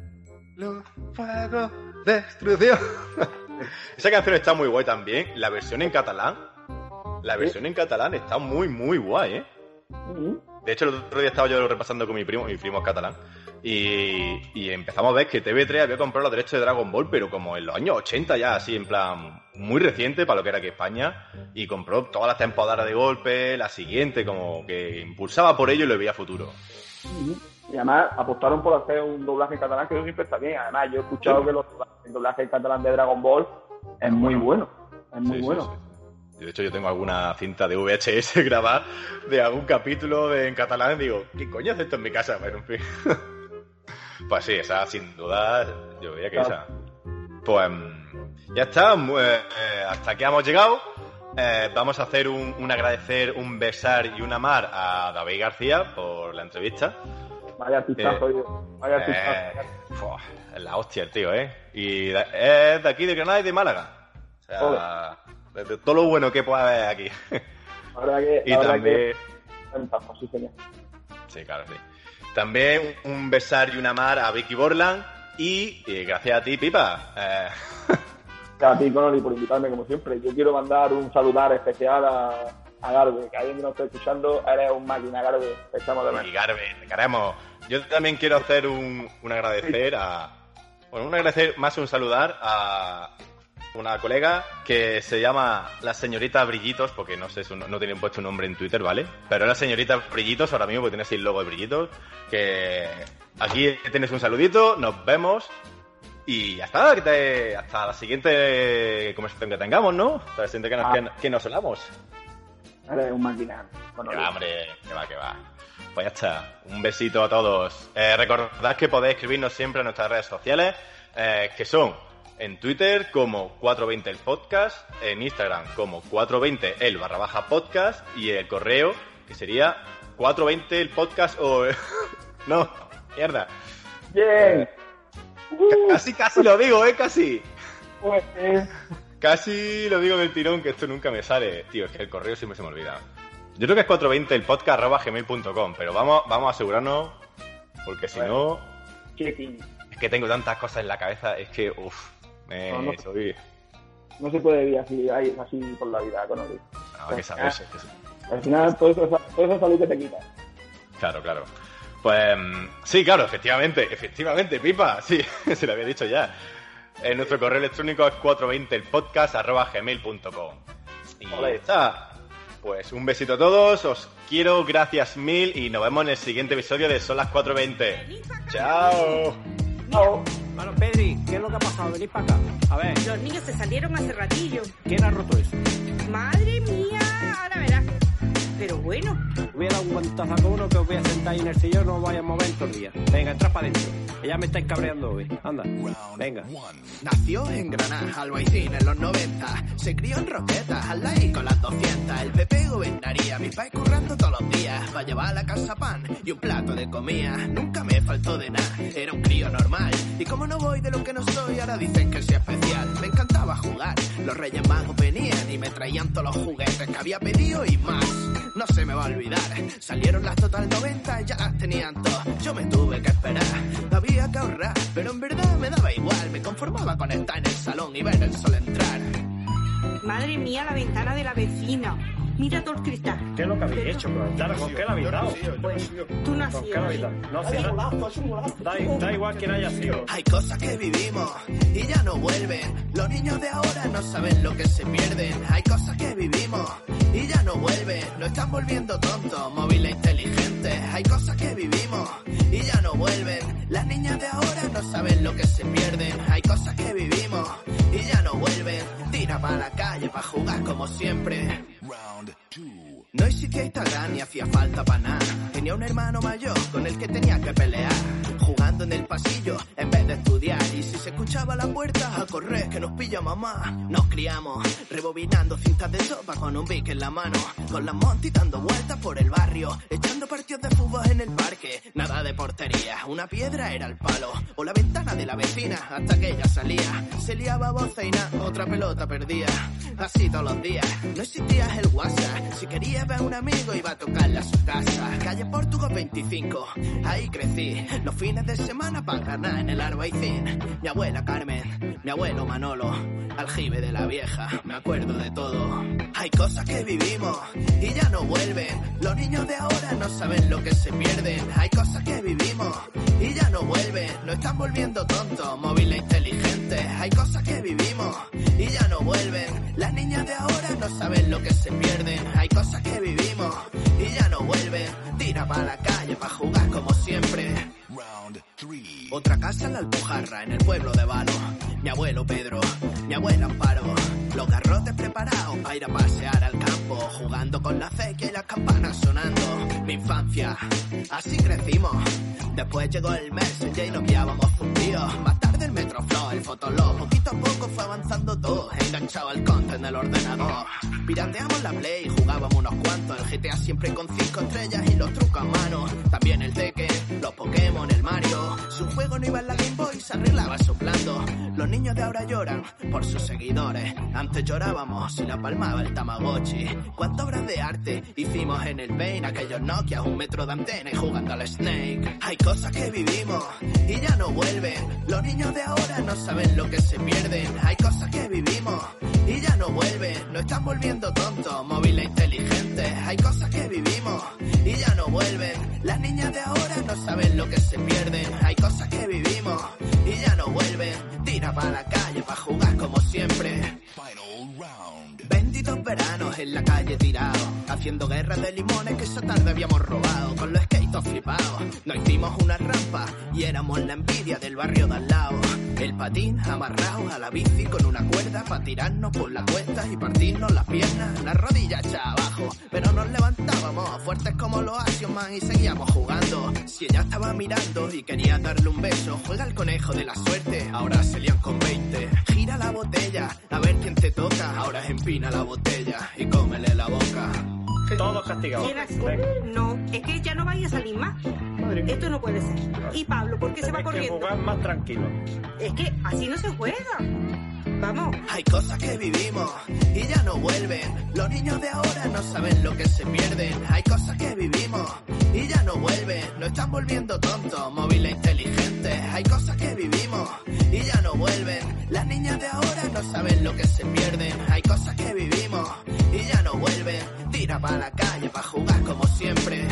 Luz, fuego, destrucción. esa canción está muy guay también. La versión en catalán. La versión en catalán está muy, muy guay, ¿eh? De hecho, el otro día estaba yo repasando con mi primo, mi primo es catalán, y, y empezamos a ver que TV3 había comprado los derechos de Dragon Ball, pero como en los años 80 ya, así en plan muy reciente para lo que era aquí España, y compró todas las temporadas de golpe, la siguiente, como que impulsaba por ello y le veía futuro. Y además apostaron por hacer un doblaje en catalán, que eso siempre está bien. Además, yo he escuchado que los, el doblaje en catalán de Dragon Ball es muy bueno. Es muy Sí, bueno. sí. De hecho, yo tengo alguna cinta de VHS grabada de algún capítulo de, en catalán y digo, ¿qué coño hace esto en mi casa? Bueno, en fin. pues sí, esa sin duda, yo diría que Claro. esa. Pues mm, ya está, eh, eh, hasta aquí hemos llegado. Eh, vamos a hacer un, un agradecer, un besar y un amar a David García por la entrevista. Vaya artistazo, Eh. Vaya artistazo. Eh, la hostia el tío, ¿eh? Y de- es de aquí, de Granada y de Málaga. O sea, de, de todo lo bueno que pueda haber aquí. Verdad que. y verdad también... que- sí, señor. Sí, claro, sí. También un besar y un amar a Vicky Borland y, y gracias a ti, Pipa. eh, A ti, Connolly, por invitarme, como siempre. Yo quiero mandar un saludar especial a, a Garbe, que alguien que nos esté escuchando, eres un máquina, Garbe. Te echamos de menos. y Garbe, te queremos. Yo también quiero hacer un, un agradecer a... Bueno, un agradecer, más un saludar a una colega que se llama la señorita Brillitos, porque no sé, su- no tienen puesto un nombre en Twitter, ¿vale? Pero la señorita Brillitos ahora mismo, porque tiene así el logo de Brillitos, que aquí tienes un saludito, nos vemos y ya está, que te- hasta la siguiente conversación que tengamos, ¿no? Hasta la siguiente que nos, Ah. que, que nos hablamos. Eres un máquina. Que Connolly. va, hombre, que va, que va. Pues ya está. Un besito a todos. Eh, recordad que podéis escribirnos siempre en nuestras redes sociales, eh, que son en Twitter como 420 el podcast, en Instagram como 420 el barra baja podcast y el correo que sería 420 el podcast o... no, mierda. Bien. Uh, Casi, casi lo digo, ¿eh? Casi. pues, eh, Casi lo digo del tirón, que esto nunca me sale. Tío, es que el correo siempre se me olvida. Yo creo que es 420 el podcast arroba gmail.com, pero vamos, vamos a asegurarnos, porque si no, checking. es que tengo tantas cosas en la cabeza, es que, uff, me No, no. soy... No se puede vivir así, así por la vida, Connolly. No, que sabes, es que. Al final, todo eso, todo eso es salud que te quita. Claro, claro. Pues mm, sí, claro, efectivamente, efectivamente, Pipa, sí, se lo había dicho ya. Eh, nuestro correo electrónico es 420elpodcast.gmail.com Y ya está. Pues un besito a todos, os quiero, gracias mil y nos vemos en el siguiente episodio de Son las 420. ¡Chao! Chao. Bueno, Pedri, ¿qué es lo que ha pasado? Venid para acá. A ver, Los niños se salieron hace ratillo. ¿quién ha roto eso? Madre mía, ahora verás. Pero bueno, Voy a dar un guantazo a uno que os voy a sentar ahí en el sillón, no os vaya a mover en todo el día. Venga, entrad para adentro. Ya me estáis cabreando hoy. Anda, venga. Nació en Granada, Albaicín en los 90. Se crió en Roquetas, al lado con las 200. El PP gobernaría, mi país currando todos los días. Para llevar a la casa pan y un plato de comida. Nunca me faltó de nada, era un crío normal. Y como no voy de lo que no soy, ahora dicen que soy especial. Me encantaba jugar, los Reyes Magos venían y me traían todos los juguetes que había pedido y más. No se me va a olvidar, salieron las Total 90 y ya las tenían todas. Yo me tuve que esperar, había que ahorrar, pero en verdad me daba igual. Me conformaba con estar en el salón y ver el sol entrar. madre mía, la ventana de la vecina. Mira todo el cristal. ¿Qué es lo que habéis hecho? Preguntar, ¿con qué la habéis dado? Tú no has ¿Con qué sido. la habéis dado? No. Da, da igual quién haya sido. Hay cosas que vivimos y ya no vuelven. Los niños de ahora no saben lo que se pierden. Hay cosas que vivimos y ya no vuelven. Lo están volviendo tontos, móviles inteligentes. Hay cosas que vivimos y ya no vuelven. Las niñas de ahora no saben lo que se pierden. Hay cosas que vivimos y ya no vuelven. Tira para la calle para jugar como siempre. No existía Instagram ni hacía falta para nada. Tenía un hermano mayor con el que tenía que pelear. Jugando en el pasillo en vez de estudiar. Y si se escuchaba la puerta, a correr que nos pilla mamá. Nos criamos, rebobinando cintas de sopa con un bic en la mano. Con las monty dando vueltas por el barrio. Echando partidos de fútbol en el parque. Nada de portería, una piedra era el palo. O la ventana de la vecina hasta que ella salía. Se liaba boceina, otra pelota perdía. Así todos los días. No existía el WhatsApp. Si quería ver a un amigo iba a tocarle su casa. Calle Portugal 25. Ahí crecí. Los fines de semana para ganar en el Arbaicín. Mi abuela Carmen, mi abuelo Manolo. Aljibe de la vieja. Me acuerdo de todo. Hay cosas que vivimos y ya no vuelven. Los niños de ahora no saben lo que se pierden. Hay cosas que vivimos y ya no vuelven. Lo están volviendo tontos, móviles inteligentes. Hay cosas que vivimos y ya no vuelven. Las niñas de ahora no saben lo que se pierden. Hay cosas que vivimos y ya no vuelven. Tira para la calle para jugar como siempre. Otra casa en la Alpujarra, en el pueblo de Valo. Mi abuelo Pedro, mi abuela Amparo. Los garrotes preparados para ir a pasear al campo. Jugando con la acequia y las campanas sonando. Mi infancia, así crecimos. Después llegó el Messenger y nos guiábamos fundidos. Más tarde el Metroflow, el Fotolog. Poquito a poco fue avanzando todo. Enganchado al content del ordenador. Pirateamos la Play, jugábamos unos cuantos. El GTA siempre con cinco estrellas y los trucos a mano. También el Tekken, los Pokémon, el Mario. Su juego no iba en la Game Boy, se arreglaba soplando. Los niños de ahora lloran por sus seguidores. Antes llorábamos si la palmaba el Tamagotchi. Cuántas obras de arte hicimos en el Bane, aquellos Nokia, un metro de antena y jugando al Snake. Hay cosas que vivimos y ya no vuelven. Los niños de ahora no saben lo que se pierden. Hay cosas que vivimos y ya no vuelven. Lo están volviendo tontos, móviles inteligentes. Hay cosas que vivimos y ya no vuelven. Las niñas de ahora no saben lo que se pierden. Hay cosas que vivimos y ya no vuelven. Tira para la calle para jugar como siempre. Benditos veranos en la calle tirado, haciendo guerra de limones que esa tarde habíamos robado, con los skates flipados. Nos hicimos una rampa y éramos la envidia del barrio de al lado. El patín amarrado a la bici con una cuerda para tirarnos por la cuesta y partirnos las piernas, las rodillas echadas abajo. Pero nos levantábamos fuertes como los Action Man y seguíamos jugando. Si ella estaba mirando y quería darle un beso, juega el conejo de la suerte, ahora se lían con 20. Gira la botella, a ver quién te toca, ahora empina la botella y cómele la boca. Todos castigados. No, es que ya no vaya a salir más. Esto no puede ser. Y Pablo, ¿por qué se va Tenéis que corriendo? jugar más tranquilo. Es que así no se juega. Hay cosas que vivimos y ya no vuelven. Los niños de ahora no saben lo que se pierden. Hay cosas que vivimos y ya no vuelven. Lo están volviendo tontos, móviles inteligentes. Hay cosas que vivimos y ya no vuelven. Las niñas de ahora no saben lo que se pierden. Hay cosas que vivimos y ya no vuelven. Tira para la calle para jugar como siempre.